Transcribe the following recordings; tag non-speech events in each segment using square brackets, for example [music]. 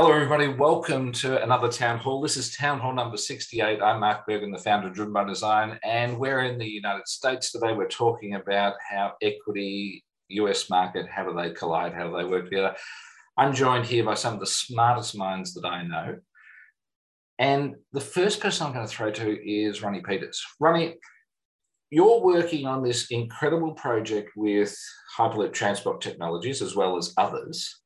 Hello, everybody. Welcome to another town hall. This is town hall number 68. I'm Mark Bergen, the founder of Driven by Design, and we're in the United States today. We're talking about how equity, US market, how do they collide, how do they work together. I'm joined here by some of the smartest minds that I know. And the first person I'm going to throw to is Ronnie Peters. Ronnie, you're working on this incredible project with Hyperloop Transport Technologies as well as others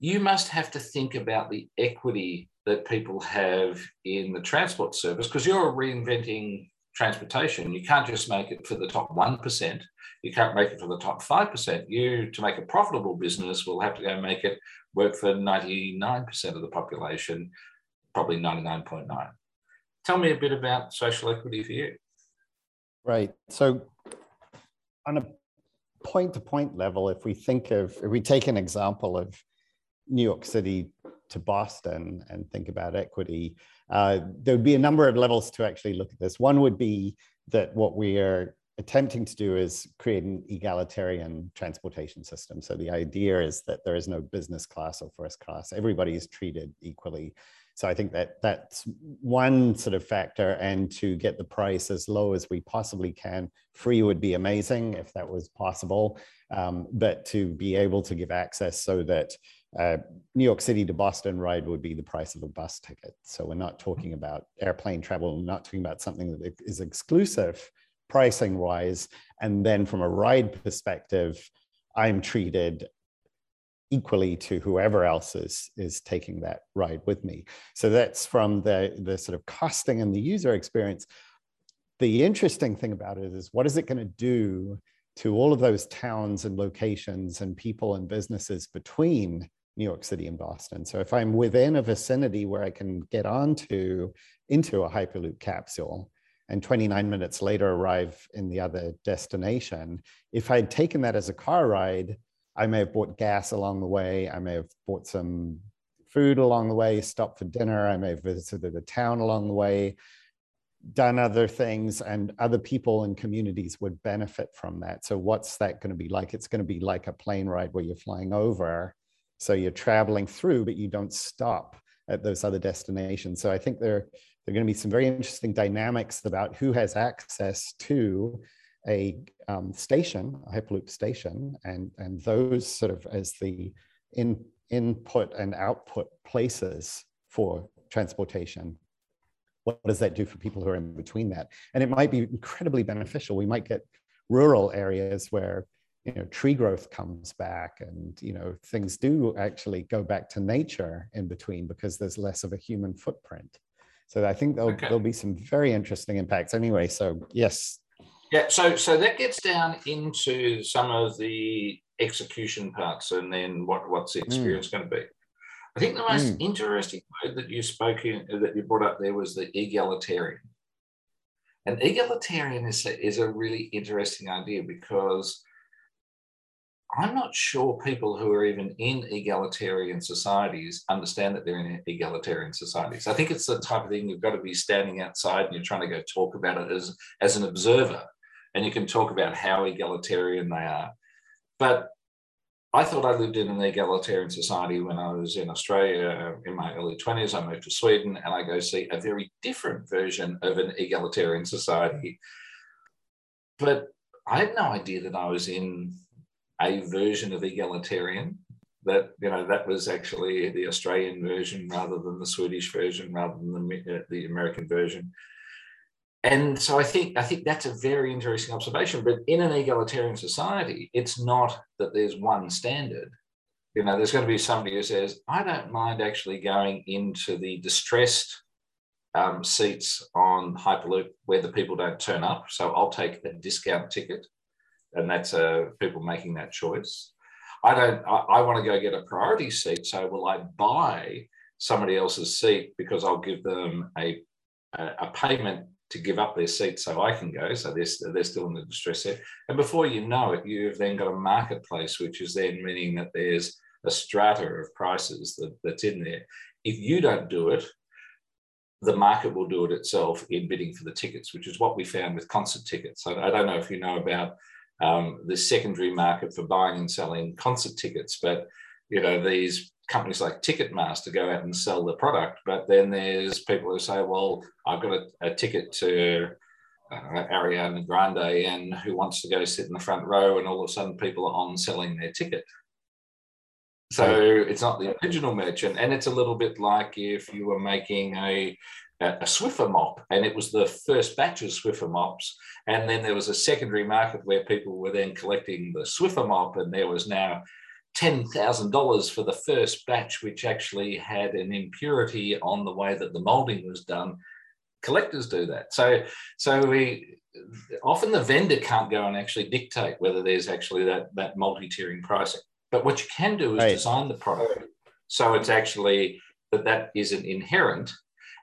you must have to think about the equity that people have in the transport service because you're reinventing transportation. You can't just make it for the top 1%. You can't make it for the top 5%. You, to make a profitable business, will have to go make it work for 99% of the population, probably 99.9. Tell me a bit about social equity for you. Right. So, on a point to point level, if we think of, if we take an example of New York City to Boston and think about equity, uh, there would be a number of levels to actually look at this. One would be that what we are attempting to do is create an egalitarian transportation system. So the idea is that there is no business class or first class. Everybody is treated equally. So I think that that's one sort of factor. And to get the price as low as we possibly can, free would be amazing if that was possible. Um, but to be able to give access so that uh, New York City to Boston ride would be the price of a bus ticket. So we're not talking about airplane travel, we're not talking about something that is exclusive pricing wise. And then from a ride perspective, I'm treated equally to whoever else is, is taking that ride with me. So that's from the, the sort of costing and the user experience. The interesting thing about it is what is it going to do to all of those towns and locations and people and businesses between New York City and Boston. So if I'm within a vicinity where I can get onto into a Hyperloop capsule and 29 minutes later arrive in the other destination, if I'd taken that as a car ride, I may have bought gas along the way. I may have bought some food along the way, stopped for dinner. I may have visited a town along the way, done other things, and other people and communities would benefit from that. So, what's that going to be like? It's going to be like a plane ride where you're flying over so you're traveling through, but you don't stop at those other destinations. So I think there, there are going to be some very interesting dynamics about who has access to a um, station, a Hyperloop station, and, and those sort of as the in, input and output places for transportation. What does that do for people who are in between that? And it might be incredibly beneficial. We might get rural areas where you know tree growth comes back and you know things do actually go back to nature in between because there's less of a human footprint so i think there'll, okay. there'll be some very interesting impacts anyway so yes yeah so so that gets down into some of the execution parts and then what what's the hmm. experience mm. going to be i think the most mm. interesting word that you spoke in that you brought up there was the egalitarian and egalitarian is a, is a really interesting idea because I'm not sure people who are even in egalitarian societies understand that they're in egalitarian societies. I think it's the type of thing you've got to be standing outside and you're trying to go talk about it as, as an observer. And you can talk about how egalitarian they are. But I thought I lived in an egalitarian society when I was in Australia in my early 20s. I moved to Sweden and I go see a very different version of an egalitarian society. But I had no idea that I was in a version of egalitarian that you know that was actually the Australian version rather than the Swedish version rather than the, uh, the American version. And so I think I think that's a very interesting observation. But in an egalitarian society, it's not that there's one standard. You know, there's going to be somebody who says, "I don't mind actually going into the distressed um, seats on Hyperloop where the people don't turn up, so I'll take a discount ticket." And that's uh, people making that choice. I don't. I, I want to go get a priority seat. So will I buy somebody else's seat because I'll give them a a, a payment to give up their seat so I can go. So they're, they're still in the distress set. And before you know it, you've then got a marketplace, which is then meaning that there's a strata of prices that, that's in there. If you don't do it, the market will do it itself in bidding for the tickets, which is what we found with concert tickets. So I don't know if you know about um, the secondary market for buying and selling concert tickets. But you know, these companies like Ticketmaster go out and sell the product, but then there's people who say, well, I've got a, a ticket to uh, Ariana Grande and who wants to go sit in the front row, and all of a sudden people are on selling their ticket. So it's not the original merchant, and it's a little bit like if you were making a a Swiffer mop, and it was the first batch of Swiffer mops, and then there was a secondary market where people were then collecting the Swiffer mop, and there was now $10,000 for the first batch, which actually had an impurity on the way that the molding was done. Collectors do that. So, so we often the vendor can't go and actually dictate whether there's actually that, that multi-tiering pricing. But what you can do is right. design the product so it's actually that that isn't inherent.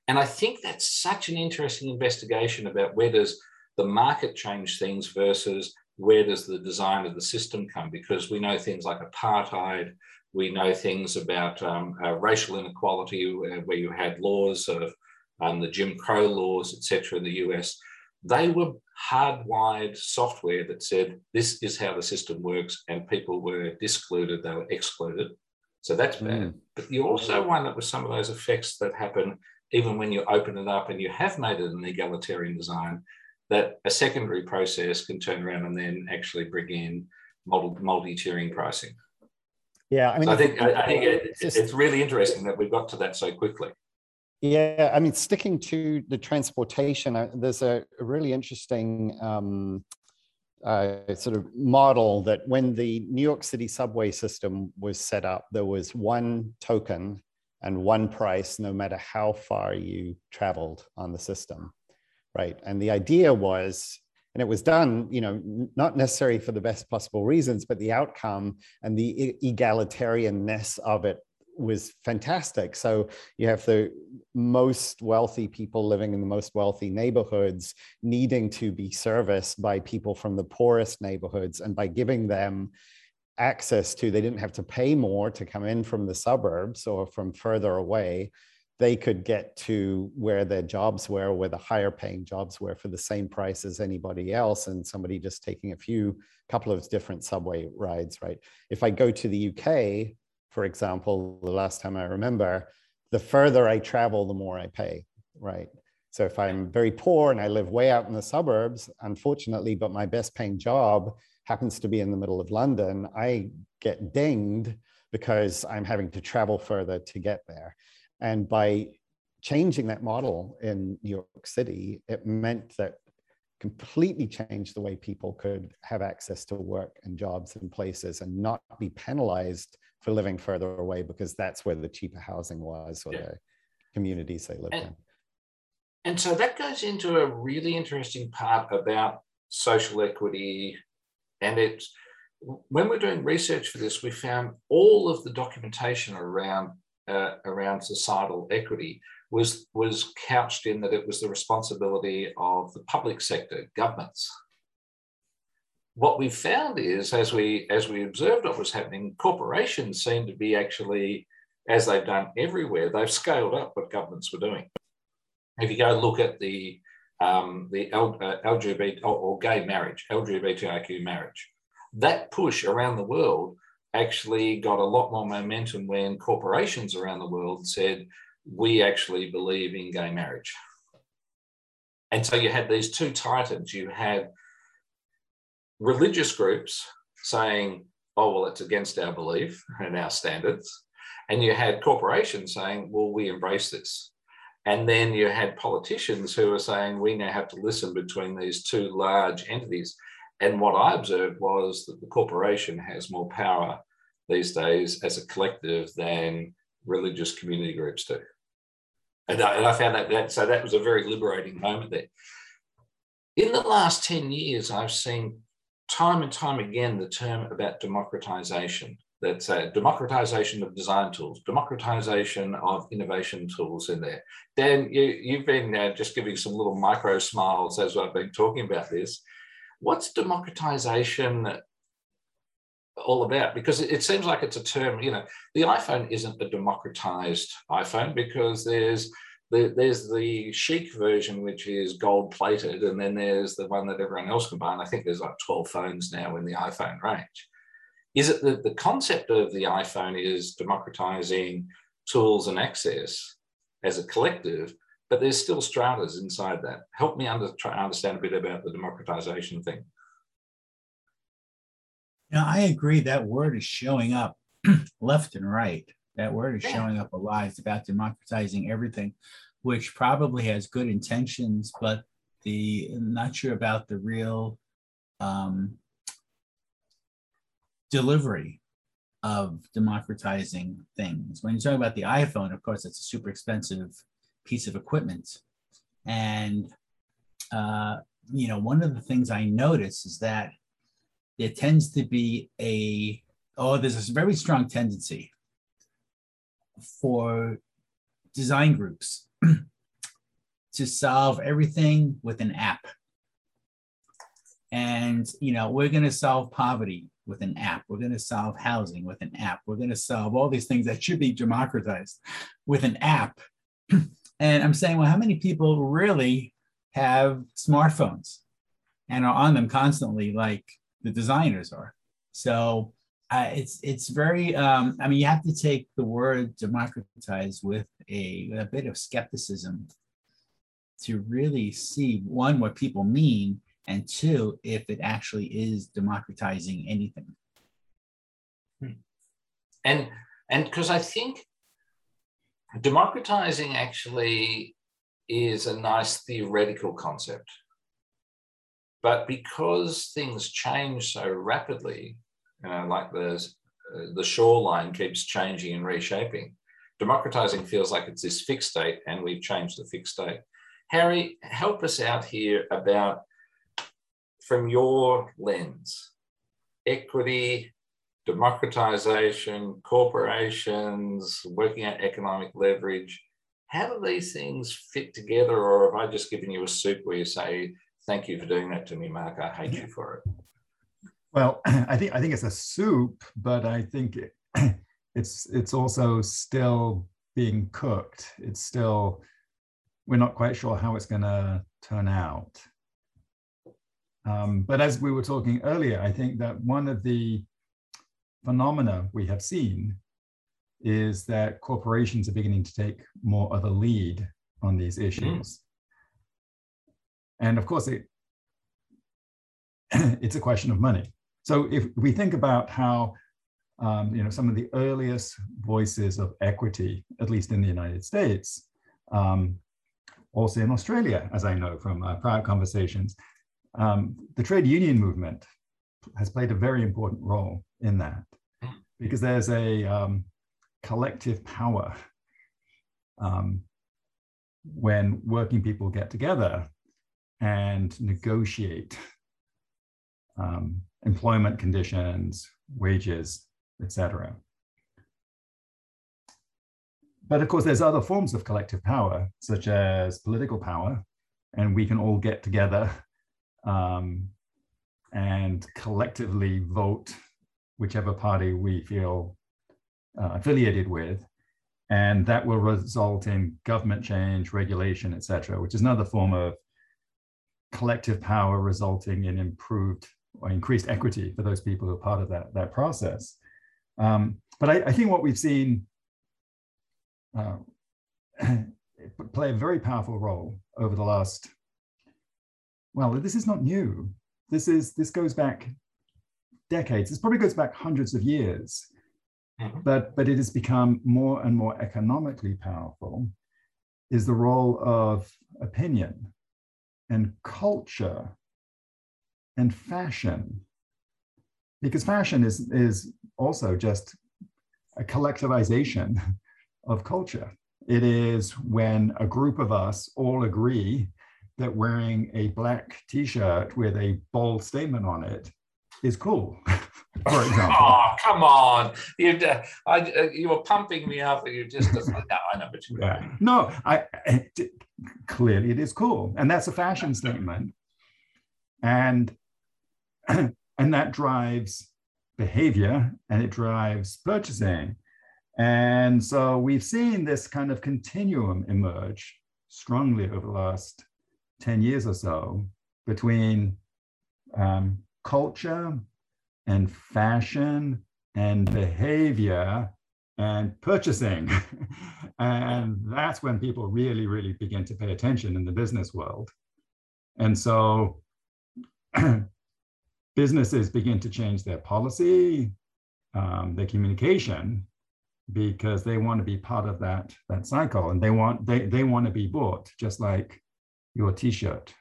And I think that's such an interesting investigation about where does the market change things versus where does the design of the system come? Because we know things like apartheid, we know things about um, uh, racial inequality, where, where, you had laws of um, the Jim Crow laws, etc., in the US. They were hardwired software that said this is how the system works, and people were discluded, they were excluded. So that's bad. Mm. But you also wind up with some of those effects that happen even when you open it up and you have made it an egalitarian design that a secondary process can turn around and then actually bring in multi-tiering pricing. Yeah, I mean, so I think I, think it, it's, just, it's really interesting that we got to that so quickly. Yeah, I mean, sticking to the transportation, uh, there's a, a, really interesting um, uh, sort of model that when the New York City subway system was set up, there was one token and one price, no matter how far you traveled on the system right? And the idea was, and it was done, you know, not necessarily for the best possible reasons, but the outcome and the egalitarianness of it was fantastic. So you have the most wealthy people living in the most wealthy neighborhoods needing to be serviced by people from the poorest neighborhoods. And by giving them access to, they didn't have to pay more to come in from the suburbs or from further away they could get to where their jobs were, where the higher paying jobs were for the same price as anybody else, and somebody just taking a few couple of different subway rides, right? If I go to the UK, for example, the last time I remember, the further I travel, the more I pay, right? So if I'm very poor and I live way out in the suburbs, unfortunately, but my best paying job happens to be in the middle of London, I get dinged because I'm having to travel further to get there. And by changing that model in New York City, it meant that completely changed the way people could have access to work and jobs and places and not be penalized for living further away because that's where the cheaper housing was or yeah. the communities they lived and, in. And so that goes into a really interesting part about social equity. And it's when we're doing research for this, we found all of the documentation around uh, around societal equity was, was couched in that it was the responsibility of the public sector, governments. What we found is, as we, as we observed what was happening, corporations seem to be actually, as they've done everywhere, they've scaled up what governments were doing. If you go look at the, um, the L, uh, LGBT or, or gay marriage, LGBTIQ marriage, that push around the world actually got a lot more momentum when corporations around the world said, we actually believe in gay marriage. And so you had these two titans. You had religious groups saying, oh, well, it's against our belief and our standards. And you had corporations saying, well, we embrace this. And then you had politicians who were saying, we now have to listen between these two large entities. And what I observed was that the corporation has more power these days as a collective than religious community groups do. And I, and I found that, that so that was a very liberating moment there. In the last 10 years, I've seen time and time again the term about democratization. That's a democratization of design tools, democratization of innovation tools in there. Dan, you, you've been uh, just giving some little micro smiles as I've been talking about this. What's democratization all about because it, seems like it's a term you know the iphone isn't a democratized iphone because there's the, there's the chic version which is gold plated and then there's the one that everyone else can buy and i think there's like 12 phones now in the iphone range is it that the concept of the iPhone is democratizing tools and access as a collective, but there's still stratas inside that. Help me under, try understand a bit about the democratization thing. Now, I agree that word is showing up [clears throat] left and right. That word is yeah. showing up a lot. It's about democratizing everything, which probably has good intentions, but the I'm not sure about the real um, delivery of democratizing things. When you're talking about the iPhone, of course, it's a super expensive piece of equipment. And, uh, you know, one of the things I notice is that there tends to be a, oh, there's a very strong tendency for design groups [clears throat] to solve everything with an app. And, you know, we're going to solve poverty with an app. We're going to solve housing with an app. We're going to solve all these things that should be democratized with an app. [clears throat] and I'm saying, well, how many people really have smartphones and are on them constantly, like the designers are? So uh, it's it's very. Um, I mean, you have to take the word democratize with a, a bit of skepticism to really see one what people mean and two, if it actually is democratizing anything. Hmm. And and because I think democratizing actually is a nice theoretical concept. But because things change so rapidly, you know, like the, uh, the shoreline keeps changing and reshaping, democratizing feels like it's this fixed state and we've changed the fixed state. Harry, help us out here about from your lens, equity, democratization, corporations, working out economic leverage, how do these things fit together? Or have I just given you a soup where you say, thank you for doing that to me, Mark, I hate you for it? Well, [clears throat] I think I think it's a soup, but I think it, [clears throat] it's it's also still being cooked. It's still we're not quite sure how it's going to turn out. Um, but as we were talking earlier, I think that one of the phenomena we have seen is that corporations are beginning to take more of a lead on these mm. issues. Mm. And of course, it, [clears throat] it's a question of money. So if we think about how um, you know some of the earliest voices of equity, at least in the United States, um, also in Australia, as I know from uh, prior conversations, um, the trade union movement has played a very important role in that because there's a um, collective power um, when working people get together and negotiate um, employment conditions, wages, etc. But of course, there's other forms of collective power, such as political power, and we can all get together um, and collectively vote whichever party we feel uh, affiliated with. And that will result in government change, regulation, etc., which is another form of collective power resulting in improved or increased equity for those people who are part of that, that process. Um, but I, I, think what we've seen uh, [clears throat] play a very powerful role over the last well, this is not new. This is this goes back decades. This probably goes back hundreds of years. Mm-hmm. But but it has become more and more economically powerful. Is the role of opinion and culture and fashion. Because fashion is, is also just a collectivization [laughs] of culture. It is when a group of us all agree that wearing a black t-shirt with a bold statement on it is cool [laughs] for example. Oh come on. You uh, I, uh, you were pumping me up and you just [laughs] no i know what you yeah. no i clearly it is cool. And that's a fashion statement. And [clears throat] and that drives behavior and it drives purchasing. And so we've seen this kind of continuum emerge strongly over the last 10 years or so between um, culture and fashion and behavior and purchasing. [laughs] and that's when people really, really begin to pay attention in the business world. And so [clears throat] businesses begin to change their policy, um, their communication, because they want to be part of that, that cycle and they want, they, they want to be bought just like your t-shirt.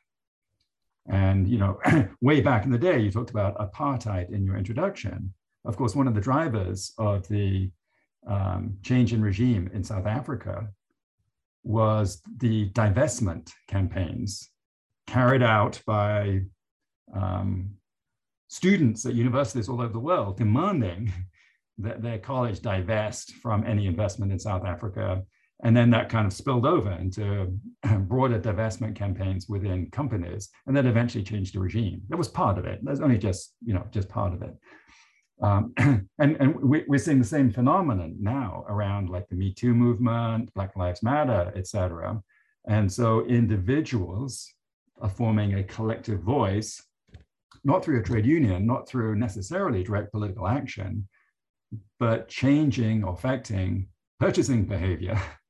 And, you know, [clears throat] way back in the day, you talked about apartheid in your introduction. Of course, one of the drivers of the um, change in regime in South Africa was the divestment campaigns carried out by um, students at universities all over the world demanding [laughs] that their college divest from any investment in South Africa. And then that kind of spilled over into [clears throat] broader divestment campaigns within companies, and then eventually changed the regime. That was part of it. That's only just, you know, just part of it. Um, [clears throat] and and we, are seeing the same phenomenon now around like the Me Too movement, Black Lives Matter, et cetera. And so individuals are forming a collective voice, not through a trade union, not through necessarily direct political action, but changing or affecting purchasing behavior, [laughs]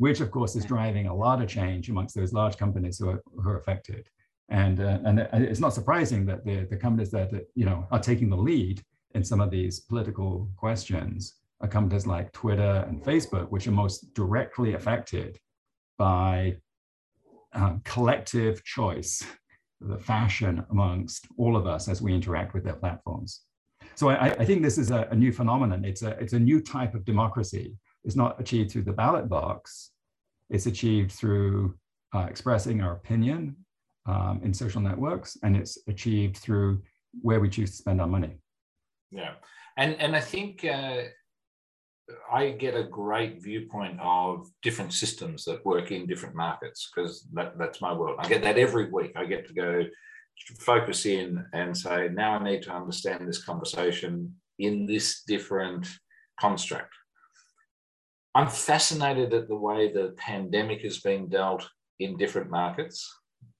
which of course is driving a lot of change amongst those large companies who are, who are affected. And, uh, and it's not surprising that the, the companies that you know are taking the lead in some of these political questions are companies like Twitter and Facebook, which are most directly affected by um, collective choice, the fashion amongst all of us as we interact with their platforms. So I, I think this is a, a, new phenomenon. It's a, it's a new type of democracy. It's not achieved through the ballot box. It's achieved through uh, expressing our opinion um, in social networks, and it's achieved through where we choose to spend our money. Yeah, and and I think uh, I get a great viewpoint of different systems that work in different markets because that, that's my world. I get that every week. I get to go focus in and say, now I need to understand this conversation in this different construct. I'm fascinated at the way the pandemic has been dealt in different markets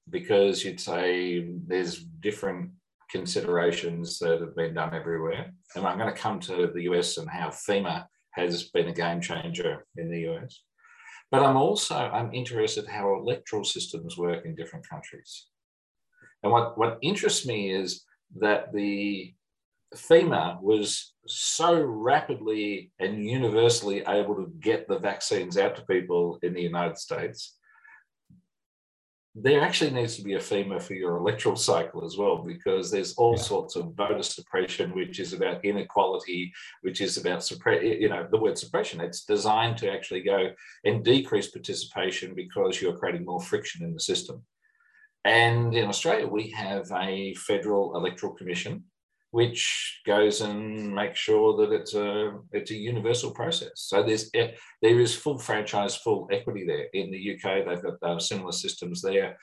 because you'd say there's different considerations that have been done everywhere. And I'm going to come to the US and how FEMA has been a game changer in the US. But I'm also I'm interested how electoral systems work in different countries. And what, what interests me is that the FEMA was so rapidly and universally able to get the vaccines out to people in the United States there actually needs to be a FEMA for your electoral cycle as well, because there's all yeah. sorts of voter suppression, which is about inequality, which is about suppress, you know, the word suppression. It's designed to actually go and decrease participation because you're creating more friction in the system. And in Australia, we have a federal electoral commission which goes and makes sure that it's a it's a universal process. So there's there is full franchise, full equity there. In the UK, they've got uh, similar systems there,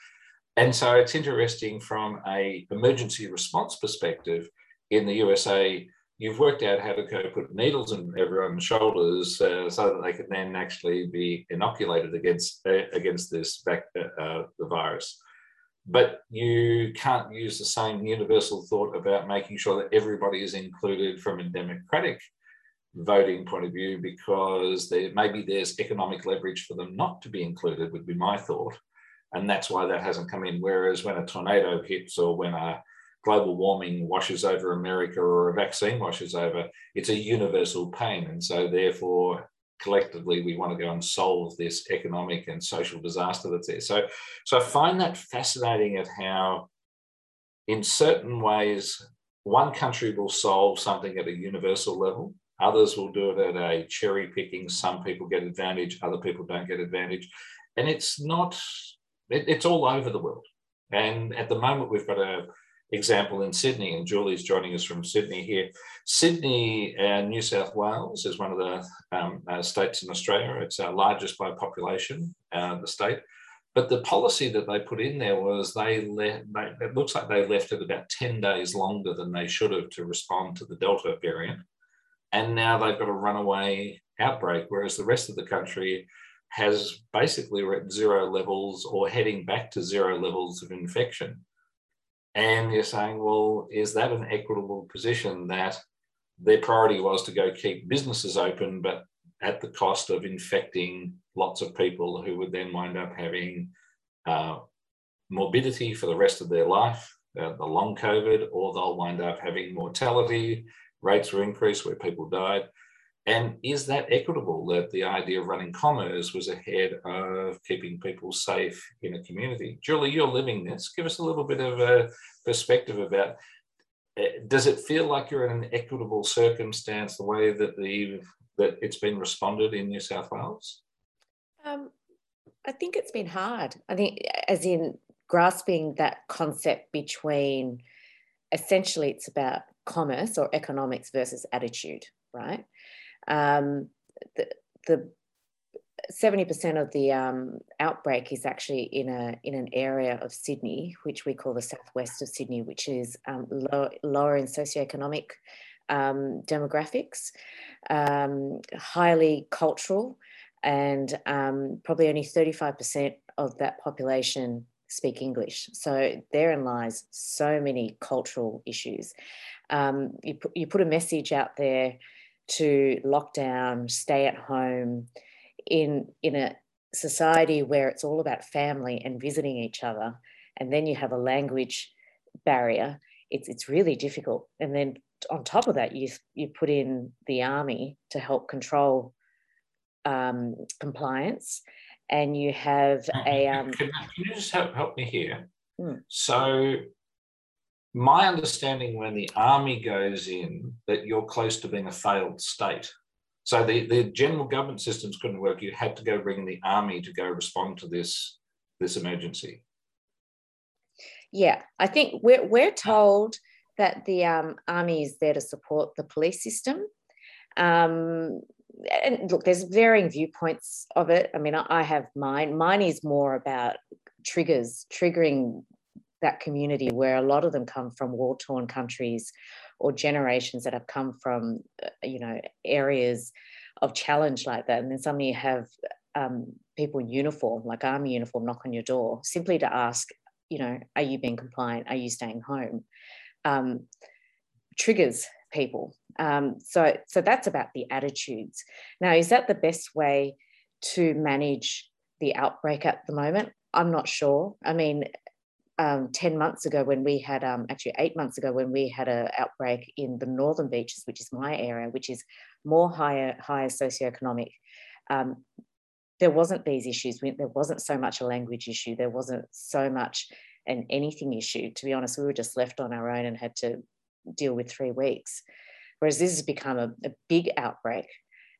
and so it's interesting from a emergency response perspective. In the USA, you've worked out how to go put needles in everyone's shoulders uh, so that they can then actually be inoculated against uh, against this back, uh, uh, the virus but you can't use the same universal thought about making sure that everybody is included from a democratic voting point of view because there, maybe there's economic leverage for them not to be included would be my thought. And that's why that hasn't come in. Whereas when a tornado hits or when a global warming washes over america or a vaccine washes over it's a universal pain. And so therefore collectively we want to go and solve this economic and social disaster that's there. So, so I find that fascinating at how, in certain ways, one country will solve something at a universal level. Others will do it at a cherry picking. Some people get advantage, other people don't get advantage. And it's not, it, it's all over the world. And at the moment, we've got a example in Sydney, and Julie's joining us from Sydney here. Sydney and New South Wales is one of the um, uh, states in Australia. It's our largest by population, uh, the state. But the policy that they put in there was they left, they, it looks like they left it about 10 days longer than they should have to respond to the Delta variant. And now they've got a runaway outbreak, whereas the rest of the country has basically at zero levels or heading back to zero levels of infection. And you're saying, well, is that an equitable position that their priority was to go keep businesses open, but at the cost of infecting lots of people who would then wind up having uh, morbidity for the rest of their life, uh, the long COVID, or they'll wind up having mortality rates were increased where people died. And is that equitable that the idea of running commerce was ahead of keeping people safe in a community? Julie, you're living this. Give us a little bit of a perspective about uh, does it feel like you're in an equitable circumstance the way that the that it's been responded in New South Wales? Um, I think it's been hard. I think, as in grasping that concept between essentially it's about commerce or economics versus attitude, right? Um, the, the 70% of the um, outbreak is actually in a in an area of Sydney, which we call the southwest of Sydney, which is um, low, lower in socioeconomic um, demographics, um, highly cultural, and um, probably only 35% of that population speak English. So therein lies so many cultural issues. Um, you, put, you put a message out there to lockdown, stay at home in, in a society where it's all about family and visiting each other, and then you have a language barrier, it's, it's really difficult. And then on top of that, you, you put in the army to help control um, compliance and you have a. Um, can, can, you just help, help me here? Hmm. So, my understanding when the army goes in, that you're close to being a failed state. So the, the general government systems couldn't work. You had to go bring in the army to go respond to this this emergency. Yeah, I think we're we're told that the um, army is there to support the police system. Um, and look, there's varying viewpoints of it. I mean, I have mine. Mine is more about triggers, triggering that community where a lot of them come from war torn countries or generations that have come from, uh, you know, areas of challenge like that. And then suddenly you have um, people in uniform, like army uniform, knock on your door simply to ask, you know, are you being compliant? Are you staying home? Um, triggers people. Um, so, so that's about the attitudes. Now, is that the best way to manage the outbreak at the moment? I'm not sure. I mean, um, 10 months ago when we had, um, actually eight months ago when we had an outbreak in the northern beaches, which is my area, which is more higher, higher socioeconomic, um, there wasn't these issues. There wasn't so much a language issue. There wasn't so much an anything issue. To be honest, we were just left on our own and had to deal with three weeks. Whereas this has become a, a big outbreak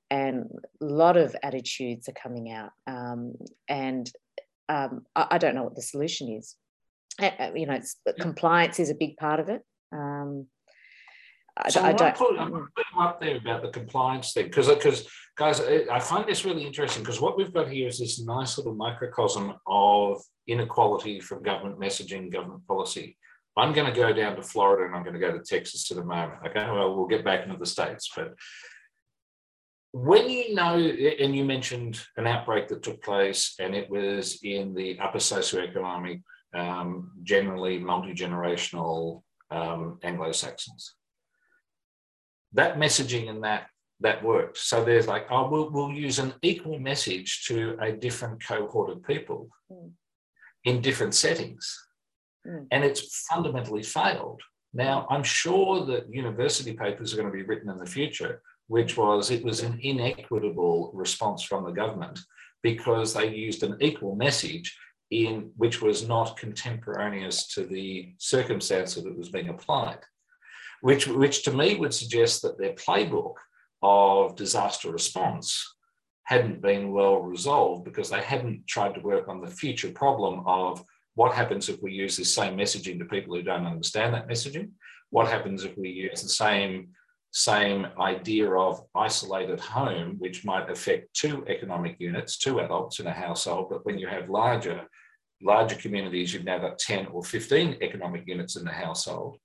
and a lot of attitudes are coming out. Um, and um, I, I, don't know what the solution is. Uh, you know, compliance is a big part of it. Um, so I, I don't. Put, I'm putting up there about the compliance thing because, because guys, I find this really interesting because what we've got here is this nice little microcosm of inequality from government messaging, government policy. I'm going to go down to Florida and I'm going to go to Texas at the moment. Okay, well, we'll get back into the States. But when you know, and you mentioned an outbreak that took place and it was in the upper socioeconomic, um, generally multi generational um, Anglo Saxons. That messaging and that that worked. So there's like, oh, we'll, we'll use an equal message to a different cohort of people mm. in different settings. Mm. And it's fundamentally failed. Now, I'm sure that university papers are going to be written in the future, which was it was an inequitable response from the government because they used an equal message in which was not contemporaneous to the circumstance that it was being applied, which, which to me would suggest that their playbook of disaster response hadn't been well resolved because they hadn't tried to work on the future problem of what happens if we use this same messaging to people who don't understand that messaging? What happens if we use the same, same idea of isolated home, which might affect two economic units, two adults in a household, but when you have larger, larger communities, you've now got 10 or 15 economic units in the household.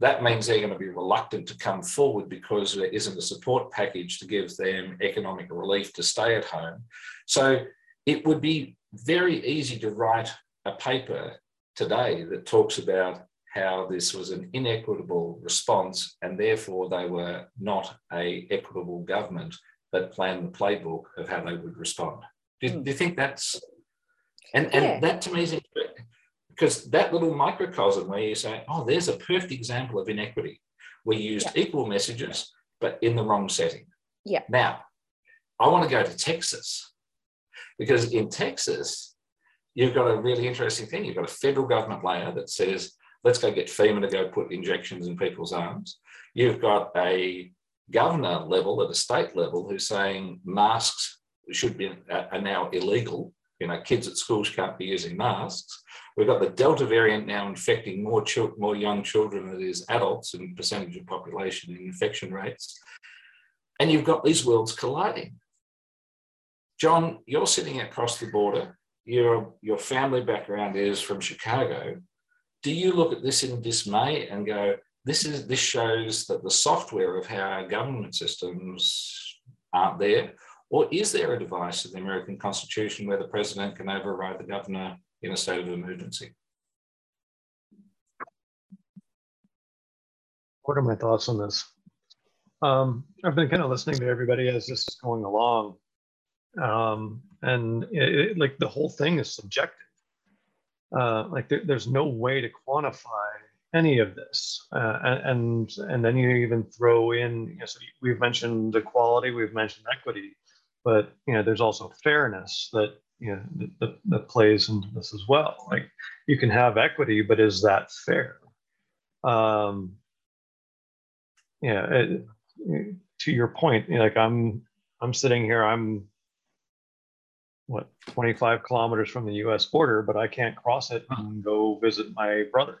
That means they're going to be reluctant to come forward because there isn't a support package to give them economic relief to stay at home. So it would be very easy to write a paper today that talks about how this was an inequitable response and therefore they were not a equitable government that planned the playbook of how they would respond. Do, mm. do you think that's and, yeah. and that to me is because that little microcosm where you say, oh, there's a perfect example of inequity. We used yeah. equal messages, but in the wrong setting. Yeah. Now, I want to go to Texas because in Texas, you've got a really interesting thing. You've got a federal government layer that says, let's go get FEMA to go put injections in people's arms. You've got a governor level at a state level who's saying masks should be are now illegal. You know, kids at schools can't be using masks. We've got the Delta variant now infecting more children, more young children than it is adults in percentage of population and infection rates. And you've got these worlds colliding. John, you're sitting across the border. Your, your family background is from Chicago. Do you look at this in dismay and go, this is this shows that the software of how our government systems aren't there? Or is there a device in the American Constitution where the president can override the governor in a state of emergency? What are my thoughts on this? Um, I've been kind of listening to everybody as this is going along um, and it, it, like the whole thing is subjective. Uh, like there, there's no way to quantify any of this, uh, and and then you even throw in. You know, so we've mentioned equality, we've mentioned equity, but you know there's also fairness that you know that, that plays into this as well. Like you can have equity, but is that fair? Um, yeah, it, to your point, you know, like I'm I'm sitting here, I'm what 25 kilometers from the U.S. border, but I can't cross it and go visit my brother.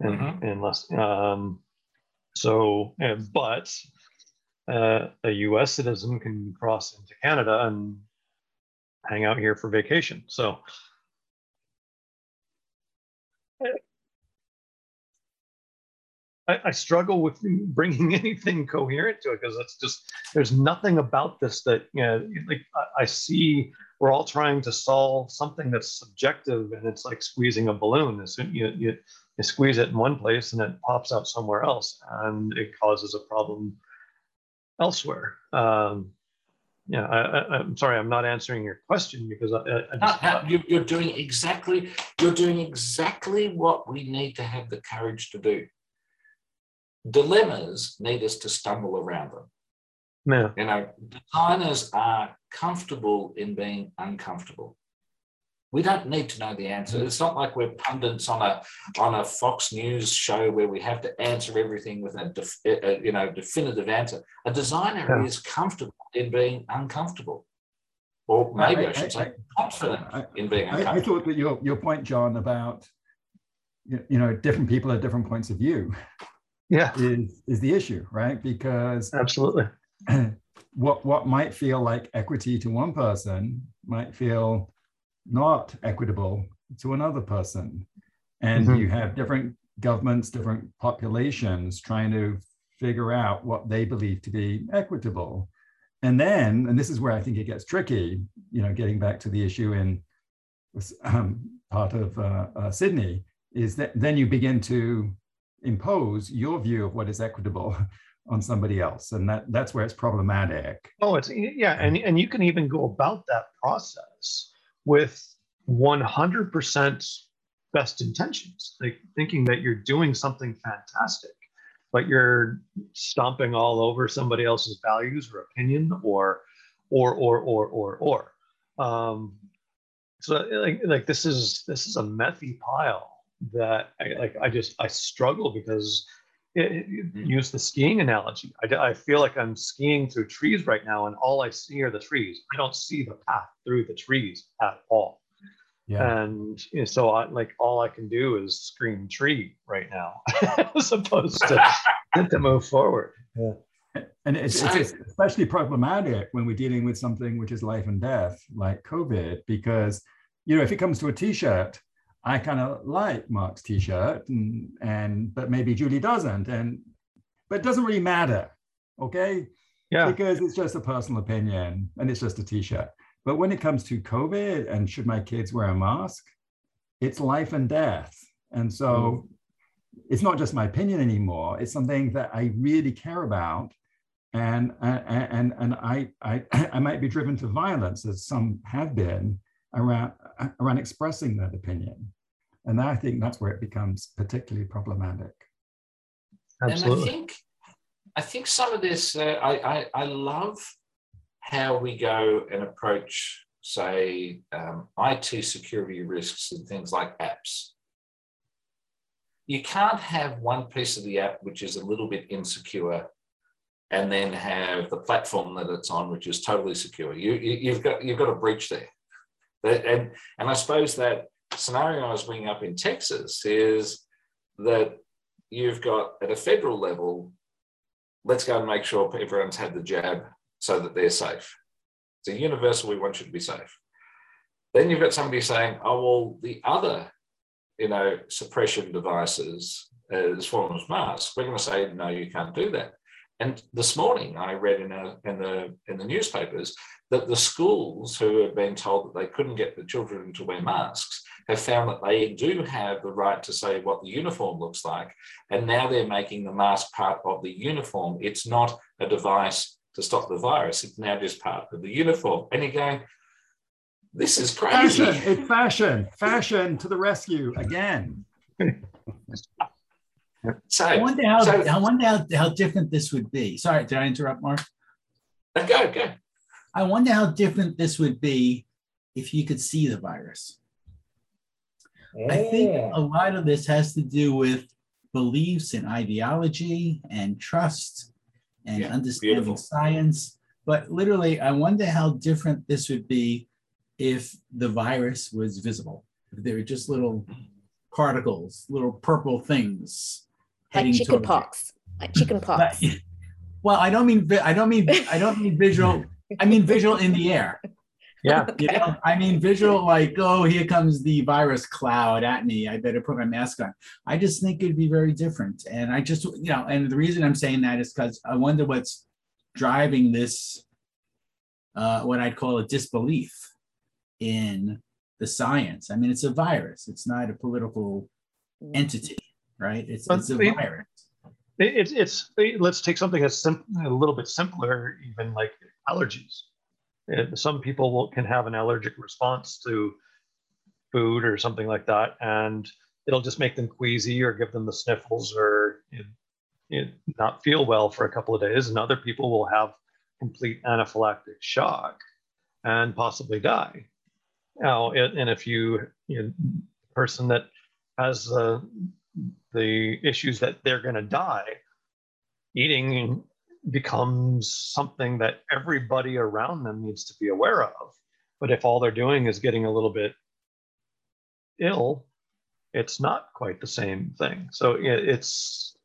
And, mm-hmm. unless um, so, but uh, a U.S. citizen can cross into Canada and hang out here for vacation. So I, I, struggle with [laughs] bringing anything coherent to it because it's just there's nothing about this that you know like I, I, see we're all trying to solve something that's subjective and it's like squeezing a balloon as soon you, you, you squeeze it in one place and it pops out somewhere else and it causes a problem elsewhere um, yeah I, am sorry i'm not answering your question because I, I just, you're doing exactly you're doing exactly what we need to have the courage to do dilemmas need us to stumble around them. Yeah. You know, designers are comfortable in being uncomfortable. We don't need to know the answer. It's not like we're pundits on a on a Fox News show where we have to answer everything with a, def, a you know definitive answer. A designer yeah. is comfortable in being uncomfortable, or maybe I, I should I, say confident in being uncomfortable. I, thought that your your point, John, about you know different people at different points of view yeah is is the issue right because absolutely [clears throat] what what might feel like equity to one person might feel not equitable to another person. And mm-hmm. you have different governments different populations trying to figure out what they believe to be equitable. And then and this is where i think it gets tricky you know getting back to the issue in um, part of uh, uh, sydney is that then you begin to impose your view of what is equitable [laughs] on somebody else. And that that's where it's problematic. Oh it's yeah and, and you can even go about that process with 100% best intentions like thinking that you're doing something fantastic but you're stomping all over somebody else's values or opinion or or or or or or. Um so like, like this is this is a methy pile that I, like I just I struggle because it, it, mm-hmm. use the skiing analogy. I, I feel like I'm skiing through trees right now, and all I see are the trees. I don't see the path through the trees at all. Yeah. And you know, so I like all I can do is scream tree right now, [laughs] as opposed to to move forward. Yeah. And it's, it's especially problematic when we're dealing with something which is life and death, like COVID, because you know if it comes to a T-shirt, I kind of like Mark's t-shirt and, and but maybe Julie doesn't. And but it doesn't really matter. Okay. Yeah. Because it's just a personal opinion and it's just a t-shirt. But when it comes to COVID and should my kids wear a mask, it's life and death. And so mm-hmm. it's not just my opinion anymore. It's something that I really care about. And, and, and, and I, I, [clears throat] I might be driven to violence, as some have been, around, around expressing that opinion. And I think that's where it becomes particularly problematic. Absolutely. And I think, I think some of this, uh, I, I, I love how we go and approach, say, um, IT security risks and things like apps you can't have one piece of the app which is a little bit insecure and then have the platform that it's on which is totally secure you, you have got you've got a breach there and and i suppose that scenario i was bringing up in texas is that you've got at a federal level let's go and make sure everyone's had the jab so that they're safe. It's a universal we want you to be safe. Then you've got somebody saying oh well the other you know, suppression devices as forms of masks, we're going to say, no, you can't do that. And this morning, I read in, a, in, the, in the newspapers that the schools who have been told that they couldn't get the children to wear masks have found that they do have the right to say what the uniform looks like. And now they're making the mask part of the uniform. It's not a device to stop the virus, it's now just part of the uniform. And you're going, this is crazy. Fashion. It's fashion. Fashion to the rescue again. [laughs] so, I wonder how so, I wonder how, how different this would be. Sorry, did I interrupt, Mark? Go, go. I wonder how different this would be if you could see the virus. I think a lot of this has to do with beliefs and ideology and trust and yeah, understanding beautiful. science. But literally, I wonder how different this would be if the virus was visible. If they were just little particles, little purple things. Like chicken pox. Like chicken pox. [laughs] well, I don't mean I don't mean I don't mean visual. I mean visual in the air. Yeah. [laughs] You know, I mean visual like, oh, here comes the virus cloud at me. I better put my mask on. I just think it'd be very different. And I just, you know, and the reason I'm saying that is because I wonder what's driving this uh, what I'd call a disbelief in the science. I mean, it's a virus. It's not a political entity, right? It's, it's a it, virus. It's it's let's take something that's simple, a little bit simpler, even like allergies. Some people will, can have an allergic response to food or something like that, and it'll just make them queasy or give them the sniffles or you know, not feel well for a couple of days. And other people will have complete anaphylactic shock and possibly die. Now, and if you, you know, person that has uh, the issues that they're going to die, eating becomes something that everybody around them needs to be aware of. But if all they're doing is getting a little bit ill, it's not quite the same thing. So it's,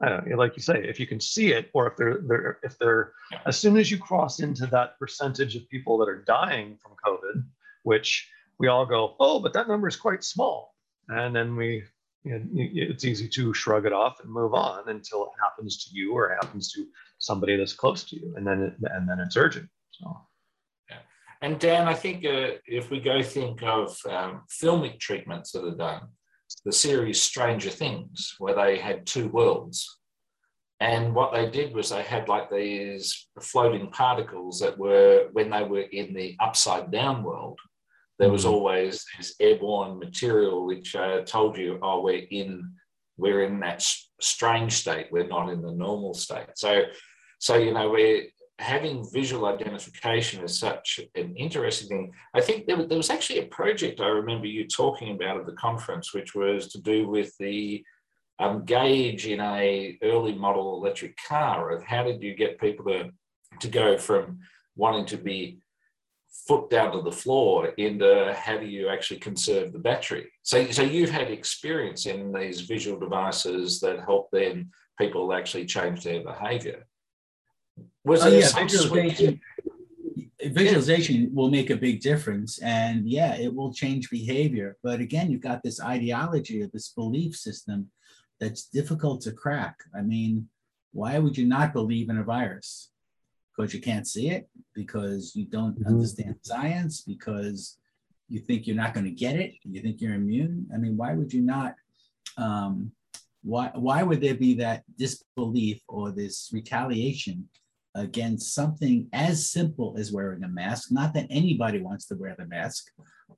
I don't know, like you say, if you can see it, or if they're, they're if they're, as soon as you cross into that percentage of people that are dying from COVID, which we all go, oh, but that number is quite small. And then we, know, it's easy to shrug it off and move on until it happens to you or happens to somebody that's close to you. And then, it, and then it's urgent. So. Yeah. And Dan, I think uh, if we go think of um, filmic treatments that are done, the series Stranger Things, where they had two worlds. And what they did was they had like these floating particles that were, when they were in the upside down world, there was mm. always this airborne material which uh, told you, oh, we're in we're in that strange state. We're not in the normal state. So, so you know, we're having visual identification is such an interesting thing. I think there, there was actually a project I remember you talking about at the conference, which was to do with the um, gauge in a early model electric car of how did you get people to to go from wanting to be foot down to the floor into how do you actually conserve the battery. So, so you've had experience in these visual devices that help then people actually change their behavior. Was oh, yeah, visualization, visualization yeah. will make a big difference. And yeah, it will change behavior. But again, you've got this ideology or this belief system that's difficult to crack. I mean, why would you not believe in a virus? Because you can't see it, because you don't mm-hmm. understand science, because you think you're not going to get it, you think you're immune. I mean, why would you not um, Why, why would there be that disbelief or this retaliation against something as simple as wearing a mask? Not that anybody wants to wear the mask,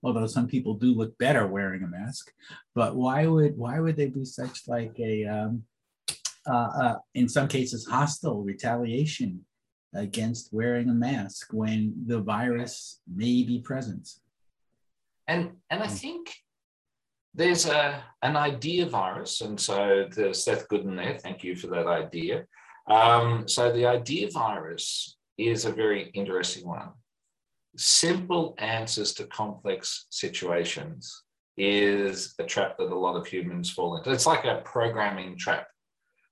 although some people do look better wearing a mask. But why would why would there be such like a um, uh, uh, in some cases hostile retaliation against wearing a mask when the virus may be present? And and I hmm. think there's a an idea virus, and so there's Seth Godin there. Thank you for that idea. Um, so the idea virus is a very interesting one. Simple answers to complex situations is a trap that a lot of humans fall into. It's like a programming trap.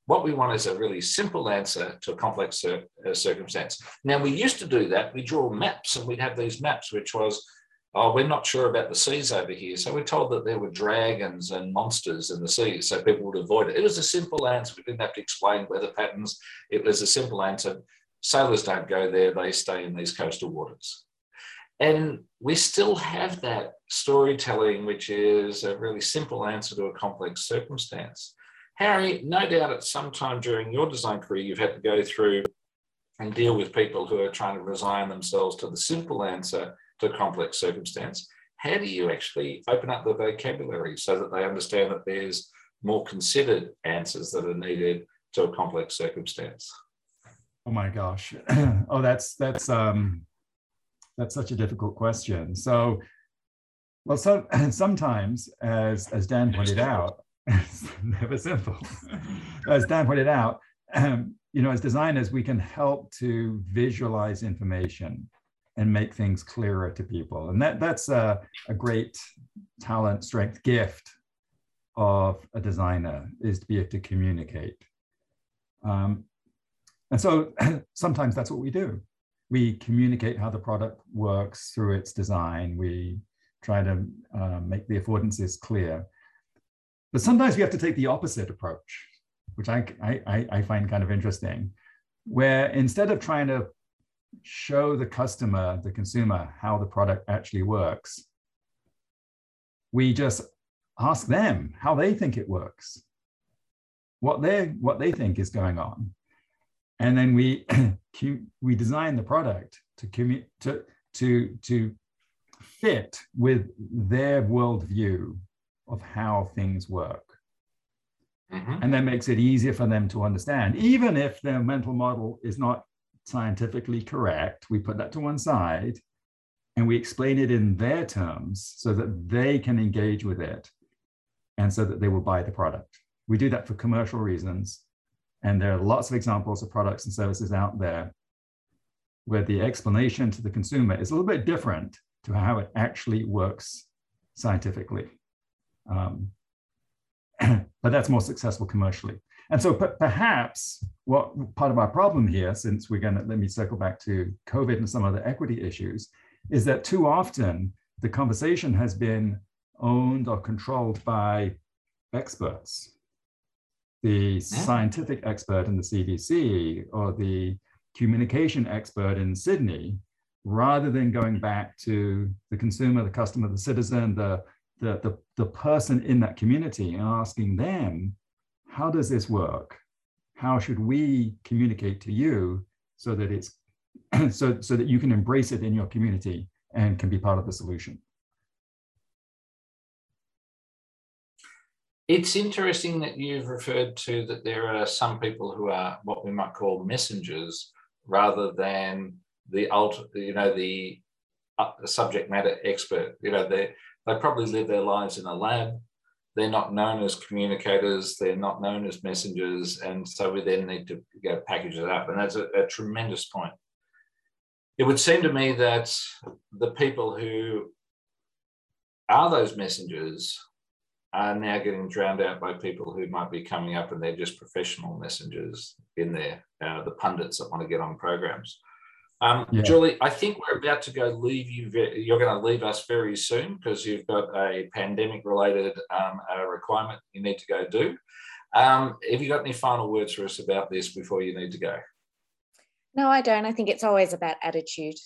What we want is a really simple answer to a complex cir- uh, circumstance. Now, we used to do that. We draw maps and we'd have these maps, which was oh, we're not sure about the seas over here. So we're told that there were dragons and monsters in the seas, so people would avoid it. It was a simple answer. We didn't have to explain weather patterns. It was a simple answer. Sailors don't go there, they stay in these coastal waters. And we still have that storytelling, which is a really simple answer to a complex circumstance. Harry, no doubt at some time during your design career, you've had to go through and deal with people who are trying to resign themselves to the simple answer to complex circumstance, how do you actually open up the vocabulary so that they understand that there's more considered answers that are needed to a complex circumstance? Oh my gosh. [clears throat] oh, that's that's um that's such a difficult question. So well, so [clears throat] sometimes, as as Dan pointed out, it's [laughs] never simple. [laughs] as Dan pointed out, um, you know, as designers, we can help to visualize information and make things clearer to people. And that, that's a, a great talent, strength, gift of a designer is to be able to communicate. Um, and so [clears throat] sometimes that's what we do. We communicate how the product works through its design. We try to uh, make the affordances clear. But sometimes we have to take the opposite approach, which I, I, I find kind of interesting, where instead of trying to show the customer, the consumer, how the product actually works. We just ask them how they think it works, what they what they think is going on, and then we [clears throat] we design the product to to to to fit with their worldview of how things work. Mm-hmm. And that makes it easier for them to understand, even if their mental model is not scientifically correct, we put that to one side and we explain it in their terms so that they can engage with it and so that they will buy the product. We do that for commercial reasons. And there are lots of examples of products and services out there where the explanation to the consumer is a little bit different to how it actually works scientifically. Um, [clears throat] but that's more successful commercially. And so perhaps what part of our problem here, since we're going to let me circle back to COVID and some other equity issues, is that too often the conversation has been owned or controlled by experts. The scientific expert in the CDC or the communication expert in Sydney, rather than going back to the consumer, the customer, the citizen, the, the, the, the person in that community and asking them how does this work? How should we communicate to you so that it's [clears throat] so, so that you can embrace it in your community and can be part of the solution? It's interesting that you've referred to that there are some people who are what we might call messengers rather than the ult, you know, the, uh, subject matter expert. You know, they they probably live their lives in a lab they're not known as communicators, they're not known as messengers, and so we then need to go package it up. And that's a, a tremendous point. It would seem to me that the people who are those messengers are now getting drowned out by people who might be coming up and they're just professional messengers in there, uh, the pundits that want to get on programs. Um, yeah. Julie, I think we're about to go leave you. You're going to leave us very soon because you've got a pandemic related um, requirement you need to go do. Um, have you got any final words for us about this before you need to go? No, I don't. I think it's always about attitude.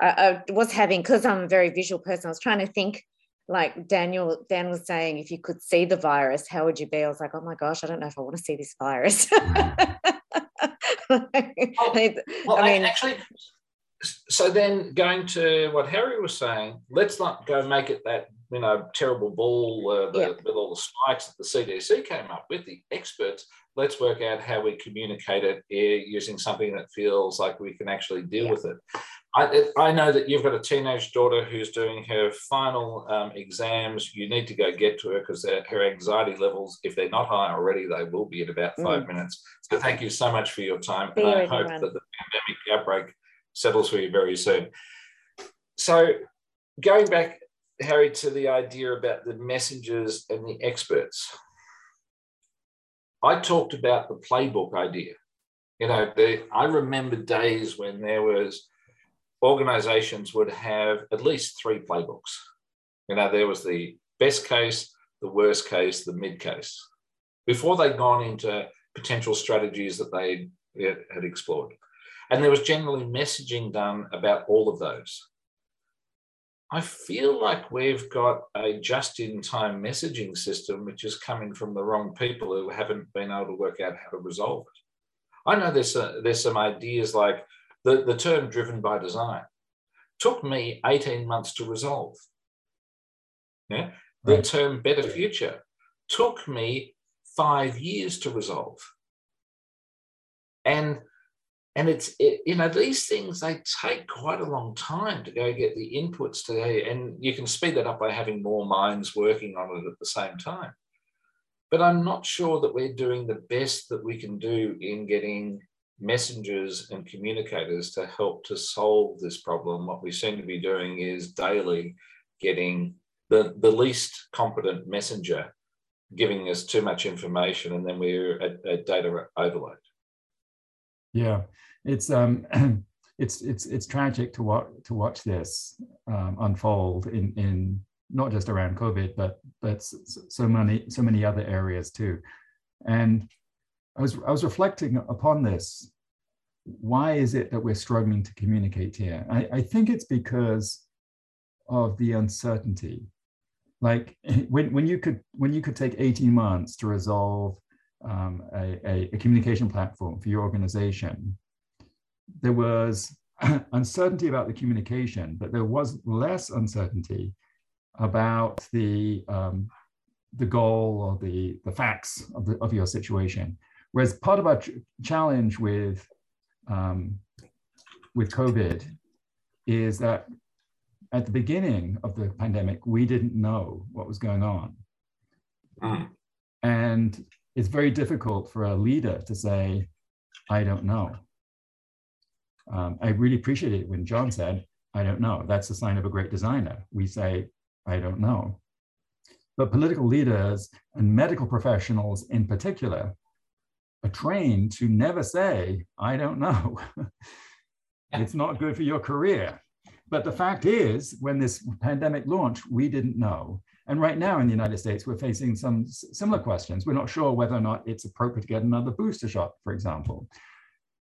I, I was having, because I'm a very visual person, I was trying to think like Daniel, Dan was saying, if you could see the virus, how would you be? I was like, oh my gosh, I don't know if I want to see this virus. [laughs] [laughs] well, well, I mean, actually, so then going to what Harry was saying, let's not go make it that you know terrible ball uh, the, yeah. with all the spikes that the CDC came up with. The experts, let's work out how we communicate it using something that feels like we can actually deal yeah. with it. I, I know that you've got a teenage daughter who's doing her final um, exams. You need to go get to her because her anxiety levels, if they're not high already, they will be in about five mm. minutes. So thank you so much for your time. and I hope that the pandemic outbreak settles for you very soon. So going back, Harry, to the idea about the messengers and the experts. I talked about the playbook idea. You know, the, I remember days when there was organizations would have at least three playbooks. You know, there was the best case, the worst case, the mid case, before they'd gone into potential strategies that they had explored. And there was generally messaging done about all of those. I feel like we've got a just in time messaging system which is coming from the wrong people who haven't been able to work out how to resolve it. I know there's, a, there's some ideas like the, the term driven by design took me 18 months to resolve. Yeah? The right. term better future took me five years to resolve. And and it's it, you know these things they take quite a long time to go get the inputs today and you can speed that up by having more minds working on it at the same time but i'm not sure that we're doing the best that we can do in getting messengers and communicators to help to solve this problem what we seem to be doing is daily getting the, the least competent messenger giving us too much information and then we're at, at data overload yeah, it's um, [clears throat] it's it's it's tragic to watch to watch this um, unfold in in not just around COVID, but but so many so many other areas too. And I was I was reflecting upon this. Why is it that we're struggling to communicate here? I, I think it's because of the uncertainty. Like [laughs] when, when you could when you could take 18 months to resolve um, a, a, a, communication platform for your organization, there was [clears throat] uncertainty about the communication, but there was less uncertainty about the, um, the goal or the, the facts of, the, of your situation. Whereas part of our ch challenge with, um, with COVID is that at the beginning of the pandemic, we didn't know what was going on. Mm. And it's very difficult for a leader to say, I don't know. Um, I really appreciate it when John said, I don't know. That's a sign of a great designer. We say, I don't know. But political leaders and medical professionals in particular are trained to never say, I don't know. it's not good for your career. But the fact is, when this pandemic launched, we didn't know. And right now in the United States, we're facing some similar questions. We're not sure whether or not it's appropriate to get another booster shot, for example.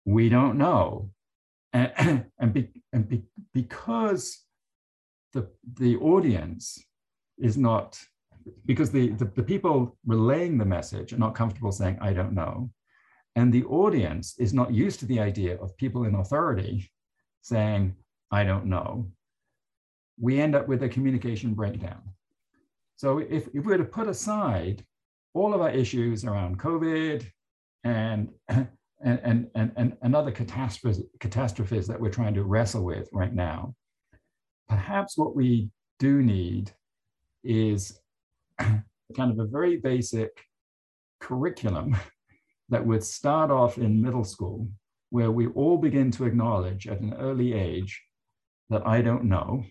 We don't know. And, [clears throat] and, be, and be, because the, the audience is not, because the, the, the people relaying the message are not comfortable saying, I don't know. And the audience is not used to the idea of people in authority saying, I don't know. We end up with a communication breakdown so if, if we were to put aside all of our issues around COVID and, and, and, and, and other catastrophes, catastrophes that we're trying to wrestle with right now, perhaps what we do need is [clears throat] kind of a very basic curriculum that would start off in middle school, where we all begin to acknowledge at an early age that I don't know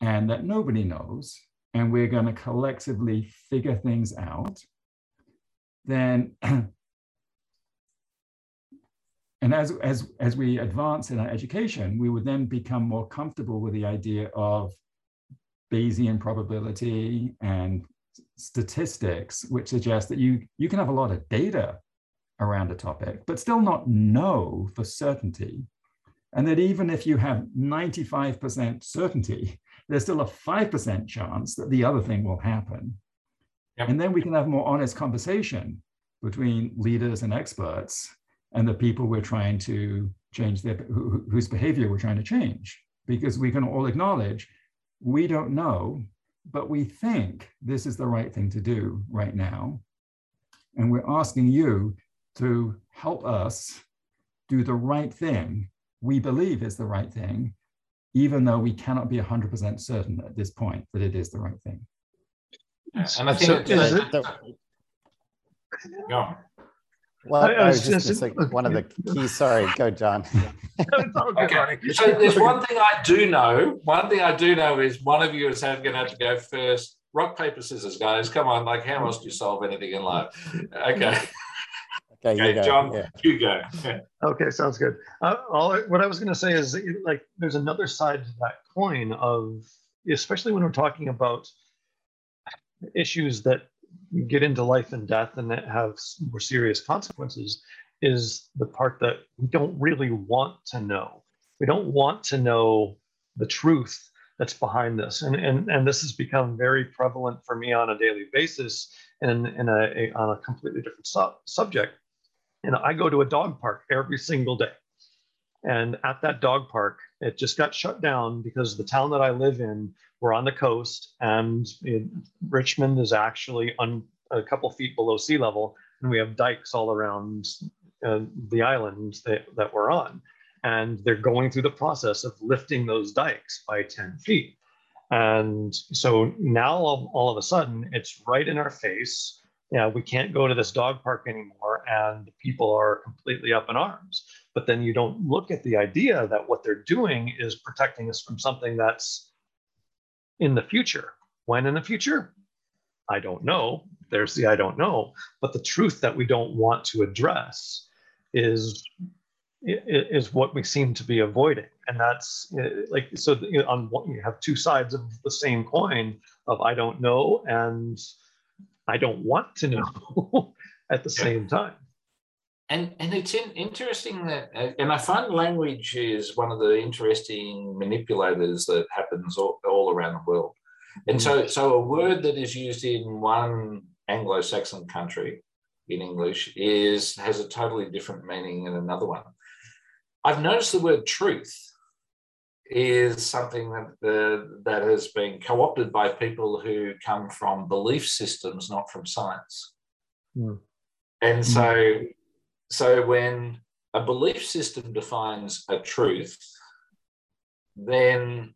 and that nobody knows and we're going to collectively figure things out, then [clears throat] and as, as, as we advance in our education, we would then become more comfortable with the idea of Bayesian probability and statistics, which suggest that you, you can have a lot of data around a topic, but still not know for certainty. And that even if you have 95% certainty there's still a 5% chance that the other thing will happen. Yep. And then we can have more honest conversation between leaders and experts and the people we're trying to change their whose behavior we're trying to change because we can all acknowledge we don't know but we think this is the right thing to do right now. And we're asking you to help us do the right thing. We believe is the right thing even though we cannot be 100% certain at this point that it is the right thing. And i think so, it, yeah. Well, I, I was just, just like one of the key. Sorry, go, John. [laughs] okay. So there's one thing I do know. One thing I do know is one of you is going to have to go first. Rock paper scissors, guys. Come on, like how else do you solve anything in life? Okay. Okay, okay you John, yeah. you go. Okay, sounds good. Uh, all what I was going to say is like there's another side to that coin of especially when we're talking about issues that get into life and death and that have more serious consequences is the part that we don't really want to know. We don't want to know the truth that's behind this. And, and, and this has become very prevalent for me on a daily basis and in a, a on a completely different su- subject. And I go to a dog park every single day. And at that dog park, it just got shut down because the town that I live in, we're on the coast, and it, Richmond is actually un, a couple feet below sea level, and we have dikes all around uh, the island that, that we're on. And they're going through the process of lifting those dikes by 10 feet. And so now all, all of a sudden, it's right in our face. Yeah, we can't go to this dog park anymore, and people are completely up in arms but then you don't look at the idea that what they're doing is protecting us from something that's in the future. When in the future? I don't know. There's the I don't know. But the truth that we don't want to address is is what we seem to be avoiding and that's like so you on you have two sides of the same coin of i don't know and i don't want to know [laughs] at the same time and and it's in, interesting that and i find language is one of the interesting manipulators that happens all, all around the world and so mm. so a word that is used in one anglo-saxon country in english is has a totally different meaning in another one i've noticed the word truth is something that uh, that has been co-opted by people who come from belief systems not from science mm. and so so when a belief system defines a truth, then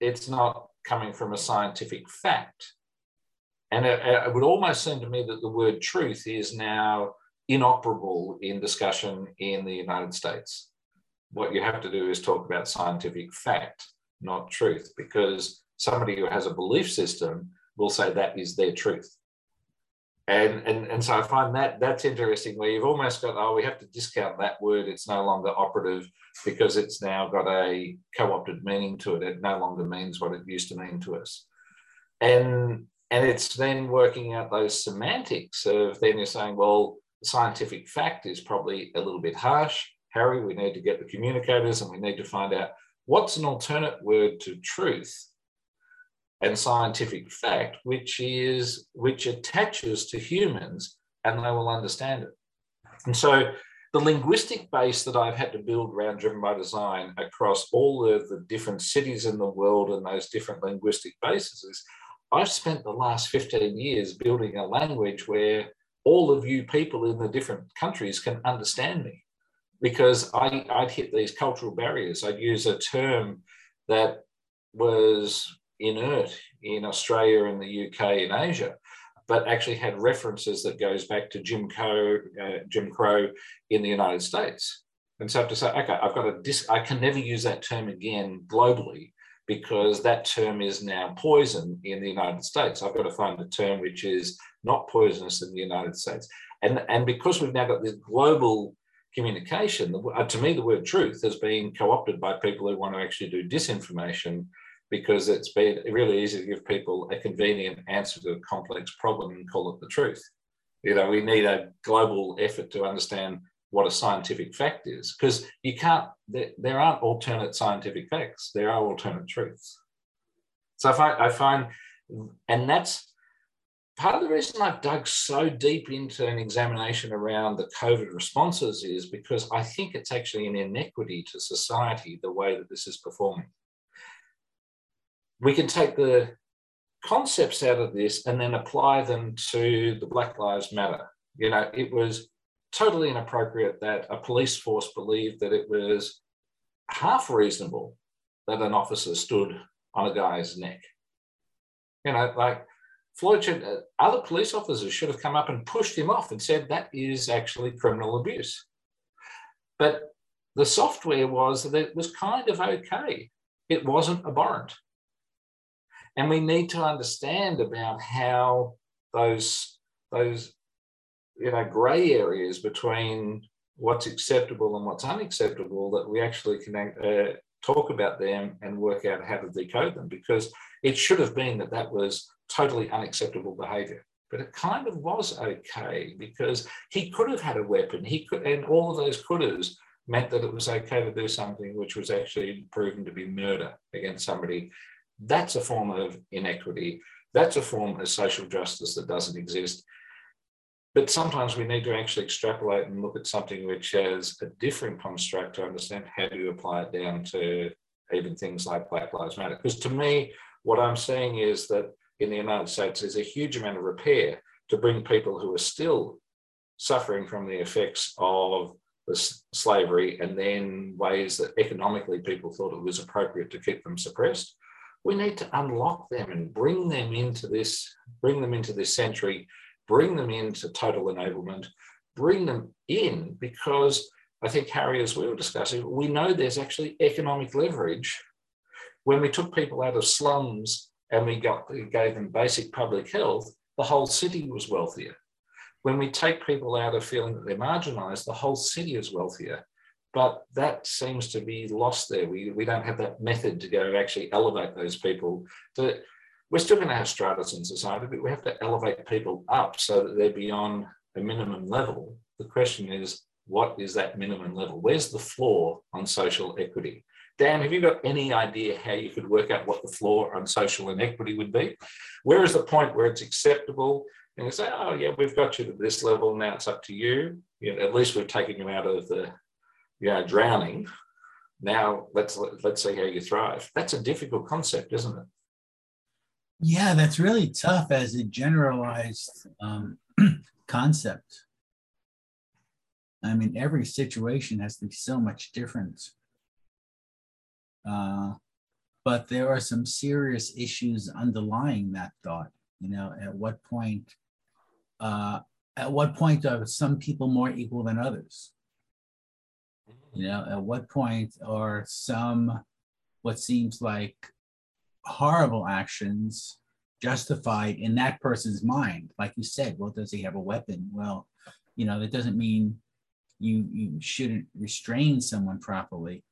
it's not coming from a scientific fact. And it, it, would almost seem to me that the word truth is now inoperable in discussion in the United States. What you have to do is talk about scientific fact, not truth, because somebody who has a belief system will say that is their truth and and and so I find that that's interesting where you've almost got oh we have to discount that word. It's no longer operative because it's now got a co-opted meaning to it. It no longer means what it used to mean to us. And and it's then working out those semantics of then you're saying well scientific fact is probably a little bit harsh. Harry we need to get the communicators and we need to find out what's an alternate word to truth and scientific fact, which is which attaches to humans and they will understand it. And so the linguistic base that I've had to build around driven by design across all of the different cities in the world and those different linguistic bases is I've spent the last 15 years building a language where all of you people in the different countries can understand me because I, I'd hit these cultural barriers. I'd use a term that was inert in Australia and the UK and Asia, but actually had references that goes back to Jim Crow, uh, Jim Crow in the United States. And so I have to say, okay, I've got a dis- I can never use that term again globally because that term is now poison in the United States. I've got to find a term which is not poisonous in the United States. And, and because we've now got this global communication, uh, to me, the word truth has been co opted by people who want to actually do disinformation because it's been really easy to give people a convenient answer to a complex problem and call it the truth. You know, we need a global effort to understand what a scientific fact is because you can't, there, there aren't alternate scientific facts, there are alternate truths. So I find, I find, and that's part of the reason I've dug so deep into an examination around the COVID responses is because I think it's actually an inequity to society the way that this is performing. We can take the concepts out of this and then apply them to the Black Lives Matter. You know, it was totally inappropriate that a police force believed that it was half reasonable that an officer stood on a guy's neck. You know, like Floyd should, other police officers should have come up and pushed him off and said that is actually criminal abuse. But the software was that it was kind of okay. It wasn't abhorrent. And we need to understand about how those, those you know, grey areas between what's acceptable and what's unacceptable that we actually can uh, talk about them and work out how to decode them. Because it should have been that that was totally unacceptable behavior but it kind of was okay because he could have had a weapon. He could and all of those couldas meant that it was okay to do something which was actually proven to be murder against somebody that's a form of inequity that's a form of social justice that doesn't exist but sometimes we need to actually extrapolate and look at something which has a different construct to understand how do you apply it down to even things like Black Lives Matter. Because to me, what I'm saying is that in the United States, there's a huge amount of repair to bring people who are still suffering from the effects of the slavery and then ways that economically people thought it was appropriate to keep them suppressed. We need to unlock them and bring them into this, bring them into this century bring them into total enablement, bring them in because I think, Harry, as we were discussing, we know there's actually economic leverage. When we took people out of slums and we got gave them basic public health, the whole city was wealthier. When we take people out of feeling that they're marginalized, the whole city is wealthier. But that seems to be lost there. We, we don't have that method to go actually elevate those people to we're still going to have stratas in society, but we have to elevate people up so that they're beyond a minimum level. The question is, what is that minimum level? Where's the floor on social equity? Dan, have you got any idea how you could work out what the floor on social inequity would be? Where is the point where it's acceptable? And you say, oh, yeah, we've got you to this level. Now it's up to you. you know, at least we've taken you out of the you know, drowning. Now let's let's see how you thrive. That's a difficult concept, isn't it? Yeah, that's really tough as a generalized um, [clears throat] concept. I mean, every situation has to be so much different. Uh, but there are some serious issues underlying that thought. You know, at what point, uh, at what point are some people more equal than others? You know, at what point are some what seems like horrible actions justified in that person's mind. Like you said, well, does he have a weapon? Well, you know, that doesn't mean you you shouldn't restrain someone properly,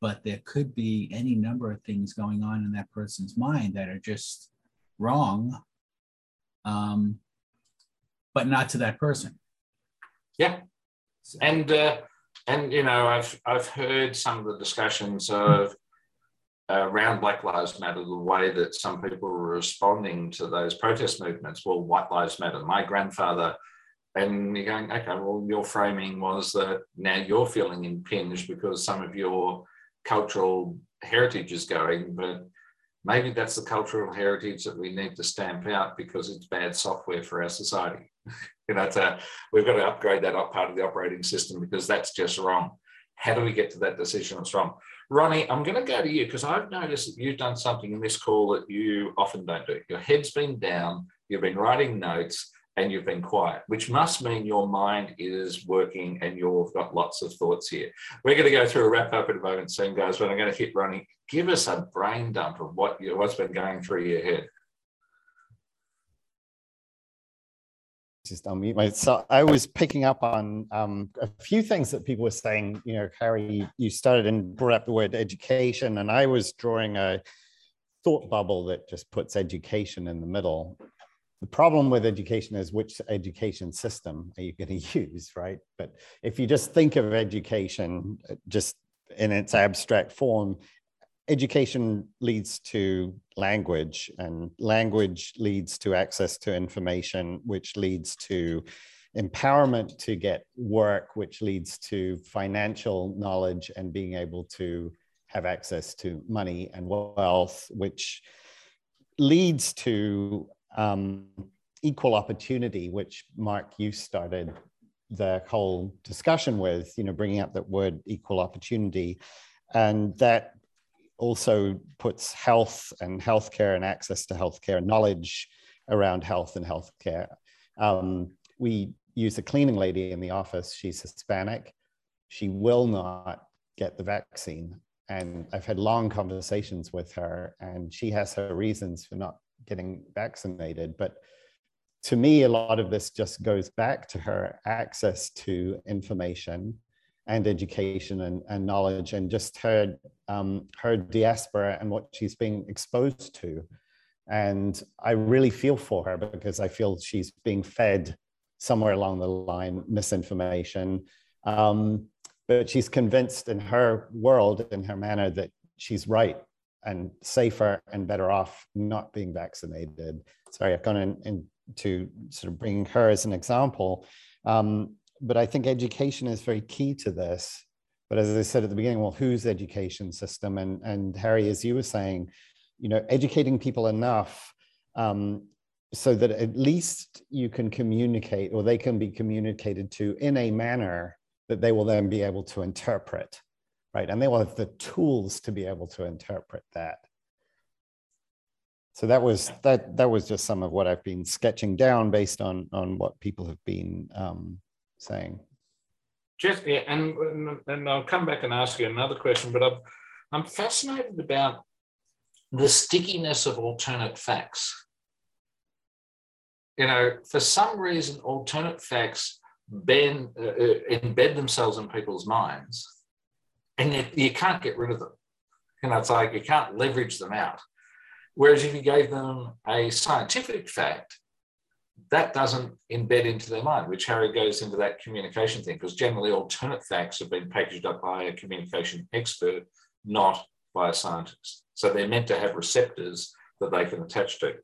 but there could be any number of things going on in that person's mind that are just wrong, um, but not to that person. Yeah, and uh, and you know, I've I've heard some of the discussions of uh, around Black Lives Matter, the way that some people were responding to those protest movements. Well, White Lives Matter. My grandfather, and you're going, okay, well, your framing was that now you're feeling impinged because some of your cultural heritage is going, but maybe that's the cultural heritage that we need to stamp out because it's bad software for our society. [laughs] you know, to, we've got to upgrade that up part of the operating system because that's just wrong. How do we get to that decision that's wrong? Ronnie, I'm going to go to you because I've noticed that you've done something in this call that you often don't do. Your head's been down, you've been writing notes, and you've been quiet, which must mean your mind is working and you've got lots of thoughts here. We're going to go through a wrap up in a moment soon, guys, but I'm going to hit Ronnie. Give us a brain dump of what you, what's been going through your head. Just unmute my. So I was picking up on um, a few things that people were saying. You know, Harry, you started and brought up the word education, and I was drawing a thought bubble that just puts education in the middle. The problem with education is which education system are you going [laughs] to use, right? But if you just think of education uh, just in its abstract form, education leads to language, and language leads to access to information, which leads to empowerment to get work, which leads to financial knowledge and being able to have access to money and wealth, which leads to um, equal opportunity, which Mark, you started the whole discussion with, you know, bringing up that word equal opportunity. And that also puts health and healthcare and access to healthcare knowledge around health and healthcare. Um, we use a cleaning lady in the office. She's Hispanic. She will not get the vaccine. And I've had long conversations with her, and she has her reasons for not getting vaccinated. But to me, a lot of this just goes back to her access to information and education and, and knowledge and just her um, her diaspora and what she's being exposed to. And i really feel for her because i feel she's being fed somewhere along the line misinformation. Um, but she's convinced in her world in her manner that she's right and safer and better off not being vaccinated. Sorry i've gone in, into sort of bringing her as an example. Um, but I think education is very key to this. But as I said at the beginning, well, whose education system? And and Harry, as you were saying, you know, educating people enough um, so that at least you can communicate, or they can be communicated to in a manner that they will then be able to interpret, right? And they will have the tools to be able to interpret that. So that was that that was just some of what I've been sketching down based on on what people have been um, saying. Just yeah, and and I'll come back and ask you another question, but I'm I'm fascinated about the stickiness of alternate facts. You know, for some reason, alternate facts bend, uh, uh embed themselves in people's minds, and you, you can't get rid of them. You know, it's like you can't leverage them out. Whereas if you gave them a scientific fact, that doesn't embed into their mind, which Harry goes into that communication thing, because generally alternate facts have been packaged up by a communication expert, not by a scientist. So they're meant to have receptors that they can attach to.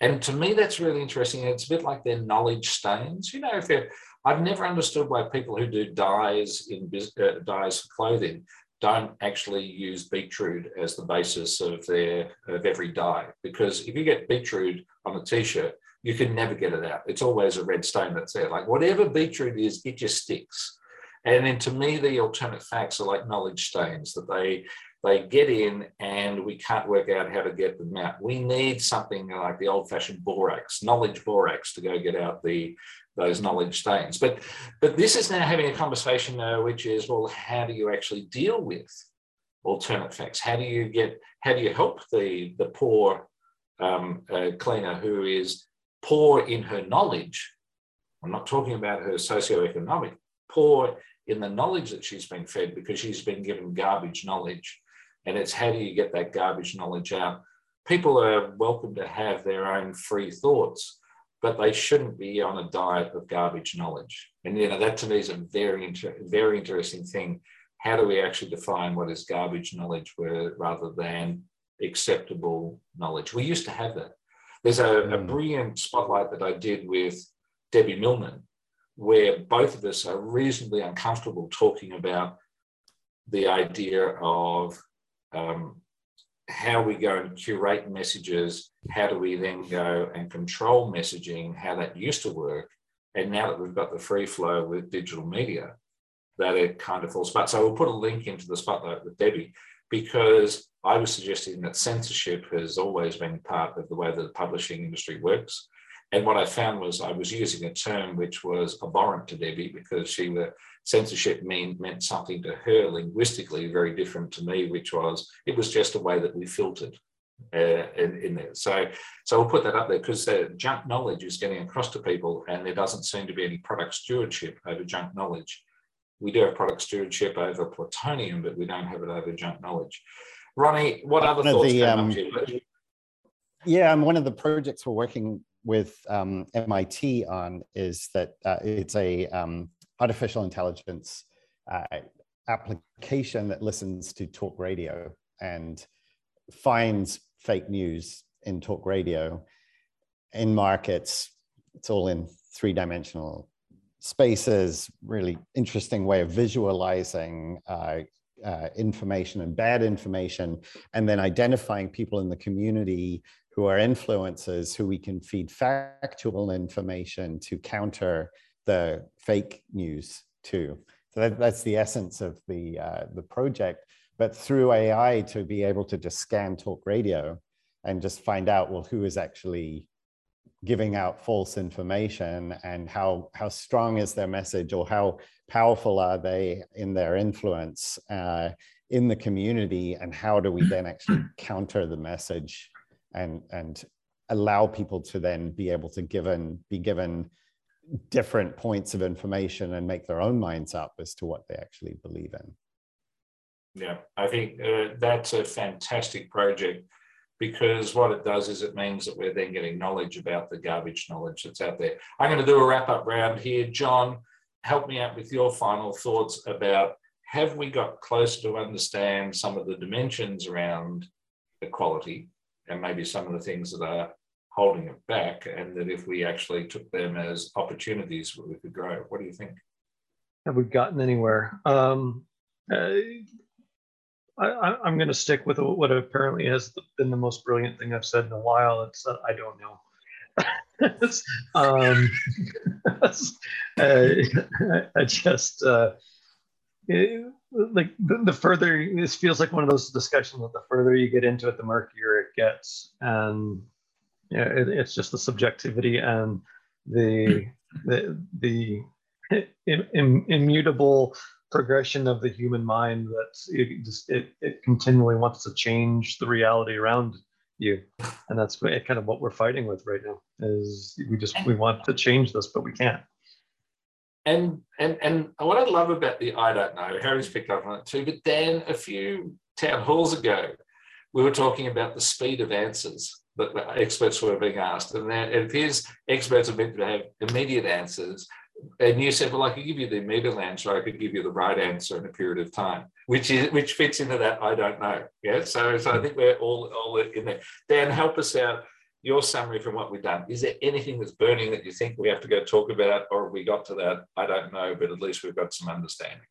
And to me, that's really interesting. It's a bit like their knowledge stains. You know, if they're, I've never understood why people who do dyes in uh, dyes for clothing don't actually use beetroot as the basis of their of every dye. Because if you get beetroot on a t-shirt, you can never get it out. It's always a red stain that's there. Like whatever beetroot is, it just sticks. And then to me, the alternate facts are like knowledge stains that they they get in and we can't work out how to get them out. We need something like the old-fashioned borax, knowledge borax, to go get out the those knowledge stains. But but this is now having a conversation, uh, which is well, how do you actually deal with alternate facts? How do you get how do you help the the poor um, uh, cleaner who is poor in her knowledge. I'm not talking about her socioeconomic, poor in the knowledge that she's been fed because she's been given garbage knowledge. And it's how do you get that garbage knowledge out? People are welcome to have their own free thoughts, but they shouldn't be on a diet of garbage knowledge. And you know that to me is a very inter- very interesting thing. How do we actually define what is garbage knowledge rather than acceptable knowledge? We used to have that. There's a, mm. a brilliant spotlight that I did with Debbie Millman, where both of us are reasonably uncomfortable talking about the idea of um, how we go and curate messages, how do we then go and control messaging, how that used to work. And now that we've got the free flow with digital media, that it kind of falls apart. So we'll put a link into the spotlight with Debbie because I was suggesting that censorship has always been part of the way that the publishing industry works. And what I found was I was using a term which was abhorrent to Debbie because she were censorship mean, meant something to her linguistically very different to me, which was it was just a way that we filtered uh, in, in, there. So, so we'll put that up there because the junk knowledge is getting across to people, and there doesn't seem to be any product stewardship over junk knowledge. We do have product stewardship over plutonium, but we don't have it over junk knowledge. Ronnie, what other one thoughts the, um, Yeah, and one of the projects we're working with um, MIT on is that uh, it's a um, artificial intelligence uh, application that listens to talk radio and finds fake news in talk radio in markets. It's all in three dimensional spaces, really interesting way of visualizing uh, uh, information and bad information, and then identifying people in the community who are influencers who we can feed factual information to counter the fake news too. So that, that's the essence of the, uh, the project. But through AI to be able to just scan talk radio and just find out, well, who is actually giving out false information and how how strong is their message or how powerful are they in their influence uh, in the community and how do we then actually [clears throat] counter the message and and allow people to then be able to given be given different points of information and make their own minds up as to what they actually believe in? Yeah i think uh, that's a fantastic project because what it does is it means that we're then getting knowledge about the garbage knowledge that's out there. I'm going to do a wrap up round here. John, help me out with your final thoughts about have we got closer to understand some of the dimensions around equality and maybe some of the things that are holding it back, and that if we actually took them as opportunities, we could grow. What do you think? Have we gotten anywhere? Um, uh, I, am going to stick with what apparently has been the most brilliant thing I've said in a while. It's uh, I don't know. [laughs] um, [laughs] uh, I just uh, it, like the, the, further this feels like one of those discussions that the further you get into it, the murkier it gets, and yeah, it, it's just the subjectivity and the the the immutable progression of the human mind that it just it, it continually wants to change the reality around you. And that's kind of what we're fighting with right now is we just we want to change this but we can't. And and and what i love about the i don't know harry's picked up on it too but then a few town halls ago we were talking about the speed of answers that experts were being asked. And it appears experts are meant to have immediate answers and you said, well, I could give you the immediate answer, I could give you the right answer in a period of time, which is which fits into that I don't know. Yeah. So, so I think we're all all in there. Dan, help us out. Your summary from what we've done. Is there anything that's burning that you think we have to go talk about, or we got to that? I don't know, but at least we've got some understanding.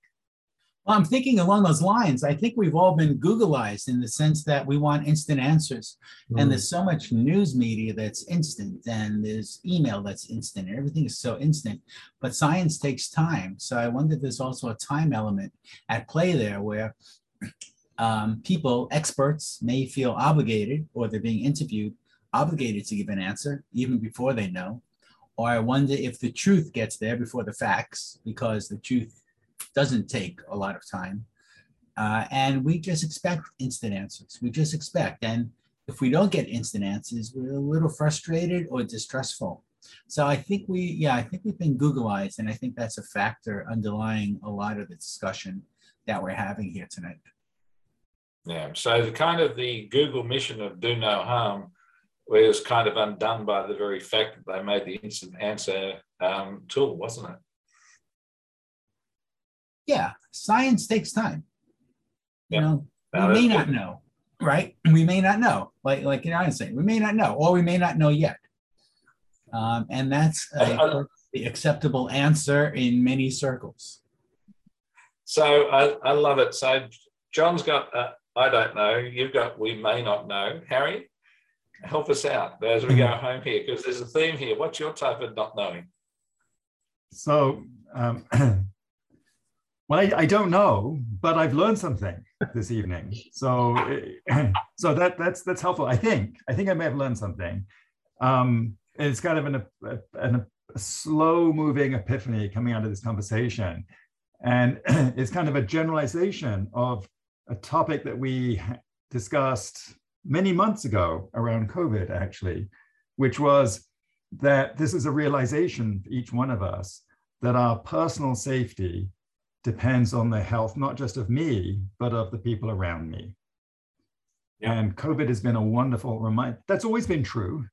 Well, I'm thinking along those lines. I think we've all been Googleized in the sense that we want instant answers. Mm. And there's so much news media that's instant, and there's email that's instant, and everything is so instant. But science takes time. So I wonder if there's also a time element at play there where [clears throat] um, people, experts, may feel obligated, or they're being interviewed, obligated to give an answer even before they know. Or I wonder if the truth gets there before the facts, because the truth doesn't take a lot of time. Uh, and we just expect instant answers. We just expect. And if we don't get instant answers, we're a little frustrated or distrustful. So I think we, yeah, I think we've been Googleized, and I think that's a factor underlying a lot of the discussion that we're having here tonight. Yeah. So the kind of the Google mission of do no harm was kind of undone by the very fact that they made the instant answer um, tool, wasn't it? Yeah, science takes time. You know, we may not know, right? We may not know, like like you know, I'm saying, we may not know, or we may not know yet. Um, and that's a, the acceptable answer in many circles. So I, I love it. So John's got, uh, I don't know. You've got, we may not know. Harry, help us out as we go home here, because there's a theme here. What's your type of not knowing? So um, [clears throat] Well, I, I, don't know, but I've learned something this evening. So, [clears throat] so that that's that's helpful. I think I think I may have learned something. Um, it's kind of an, a, an, a slow-moving epiphany coming out of this conversation, and [clears throat] it's kind of a generalization of a topic that we discussed many months ago around COVID, actually, which was that this is a realization for each one of us that our personal safety depends on the health, not just of me, but of the people around me. Yeah. And COVID has been a wonderful reminder. That's always been true,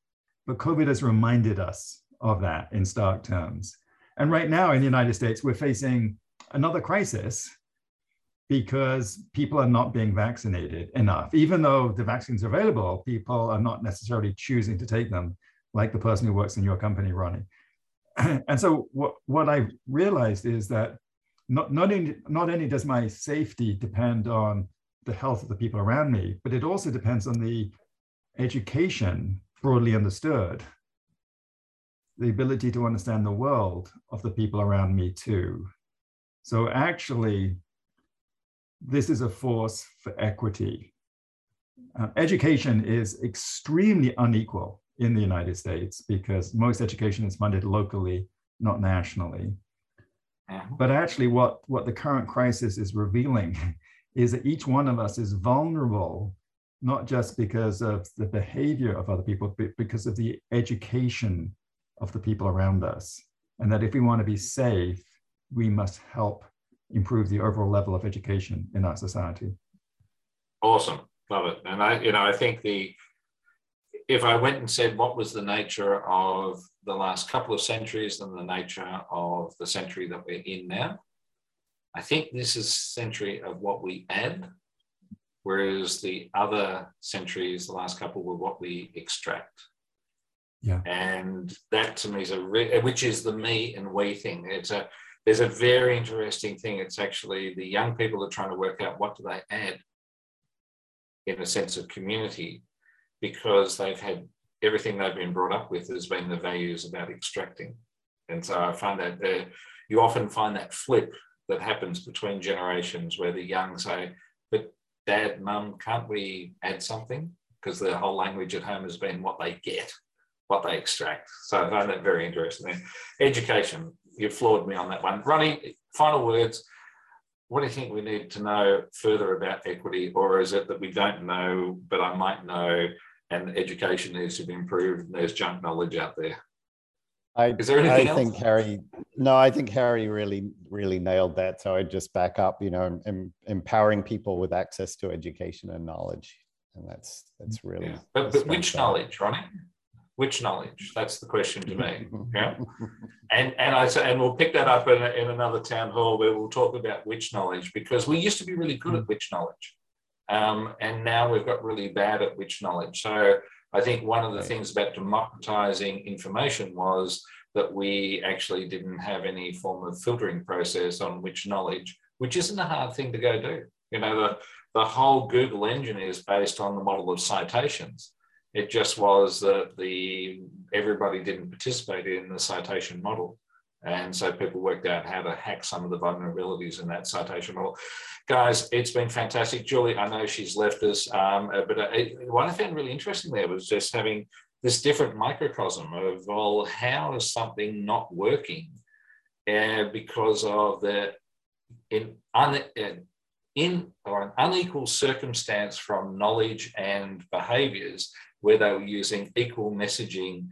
but COVID has reminded us of that in stark terms. And right now in the United States, we're facing another crisis because people are not being vaccinated enough. Even though the vaccines are available, people are not necessarily choosing to take them, like the person who works in your company, Ronnie. [clears throat] and so what, what I realized is that not, not, only, not only does my safety depend on the health of the people around me, but it also depends on the education broadly understood, the ability to understand the world of the people around me too. So actually, this is a force for equity. Uh, education is extremely unequal in the United States because most education is funded locally, not nationally. Uh-huh. But actually, what, what the current crisis is revealing [laughs] is that each one of us is vulnerable, not just because of the behavior of other people, but because of the education of the people around us. And that if we want to be safe, we must help improve the overall level of education in our society. Awesome. Love it. And I, you know, I think the, if I went and said what was the nature of the last couple of centuries and the nature of the century that we're in now, I think this is century of what we add, whereas the other centuries, the last couple, were what we extract. Yeah. And that to me is a re- which is the me and we thing. It's a there's a very interesting thing. It's actually the young people are trying to work out what do they add in a sense of community because they've had everything they've been brought up with has been the values about extracting. And so I find that you often find that flip that happens between generations where the young say, but dad, mum, can't we add something? Because the whole language at home has been what they get, what they extract. So I find that very interesting. Education, you floored me on that one. Ronnie, final words. What do you think we need to know further about equity, or is it that we don't know, but I might know, and education needs to be improved, and there's junk knowledge out there? I, is there anything I else? think Harry, no, I think Harry really, really nailed that. So I'd just back up, you know, em, empowering people with access to education and knowledge. And that's, that's really. Yeah. But, but which knowledge, Ronnie? which knowledge? That's the question to me. [laughs] Yeah. And and I say, and we'll pick that up in, a, in another town hall where we'll talk about which knowledge because we used to be really good at mm. which knowledge, um, and now we've got really bad at which knowledge. So I think one of the things about democratizing information was that we actually didn't have any form of filtering process on which knowledge, which isn't a hard thing to go do. You know, the the whole Google engine is based on the model of citations. It just was that the everybody didn't participate in the citation model. And so people worked out how to hack some of the vulnerabilities in that citation model. Guys, it's been fantastic. Julie, I know she's left us, um, uh, but uh, what I found really interesting there was just having this different microcosm of, well, how is something not working uh, because of the in, un, uh, in or an unequal circumstance from knowledge and behaviors where they were using equal messaging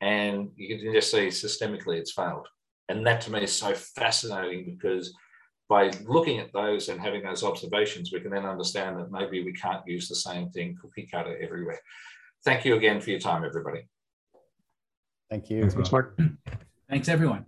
and you can just see systemically it's failed. And that to me is so fascinating because by looking at those and having those observations, we can then understand that maybe we can't use the same thing cookie cutter everywhere. Thank you again for your time, everybody. Thank you. Thanks, Mark. Thanks, everyone.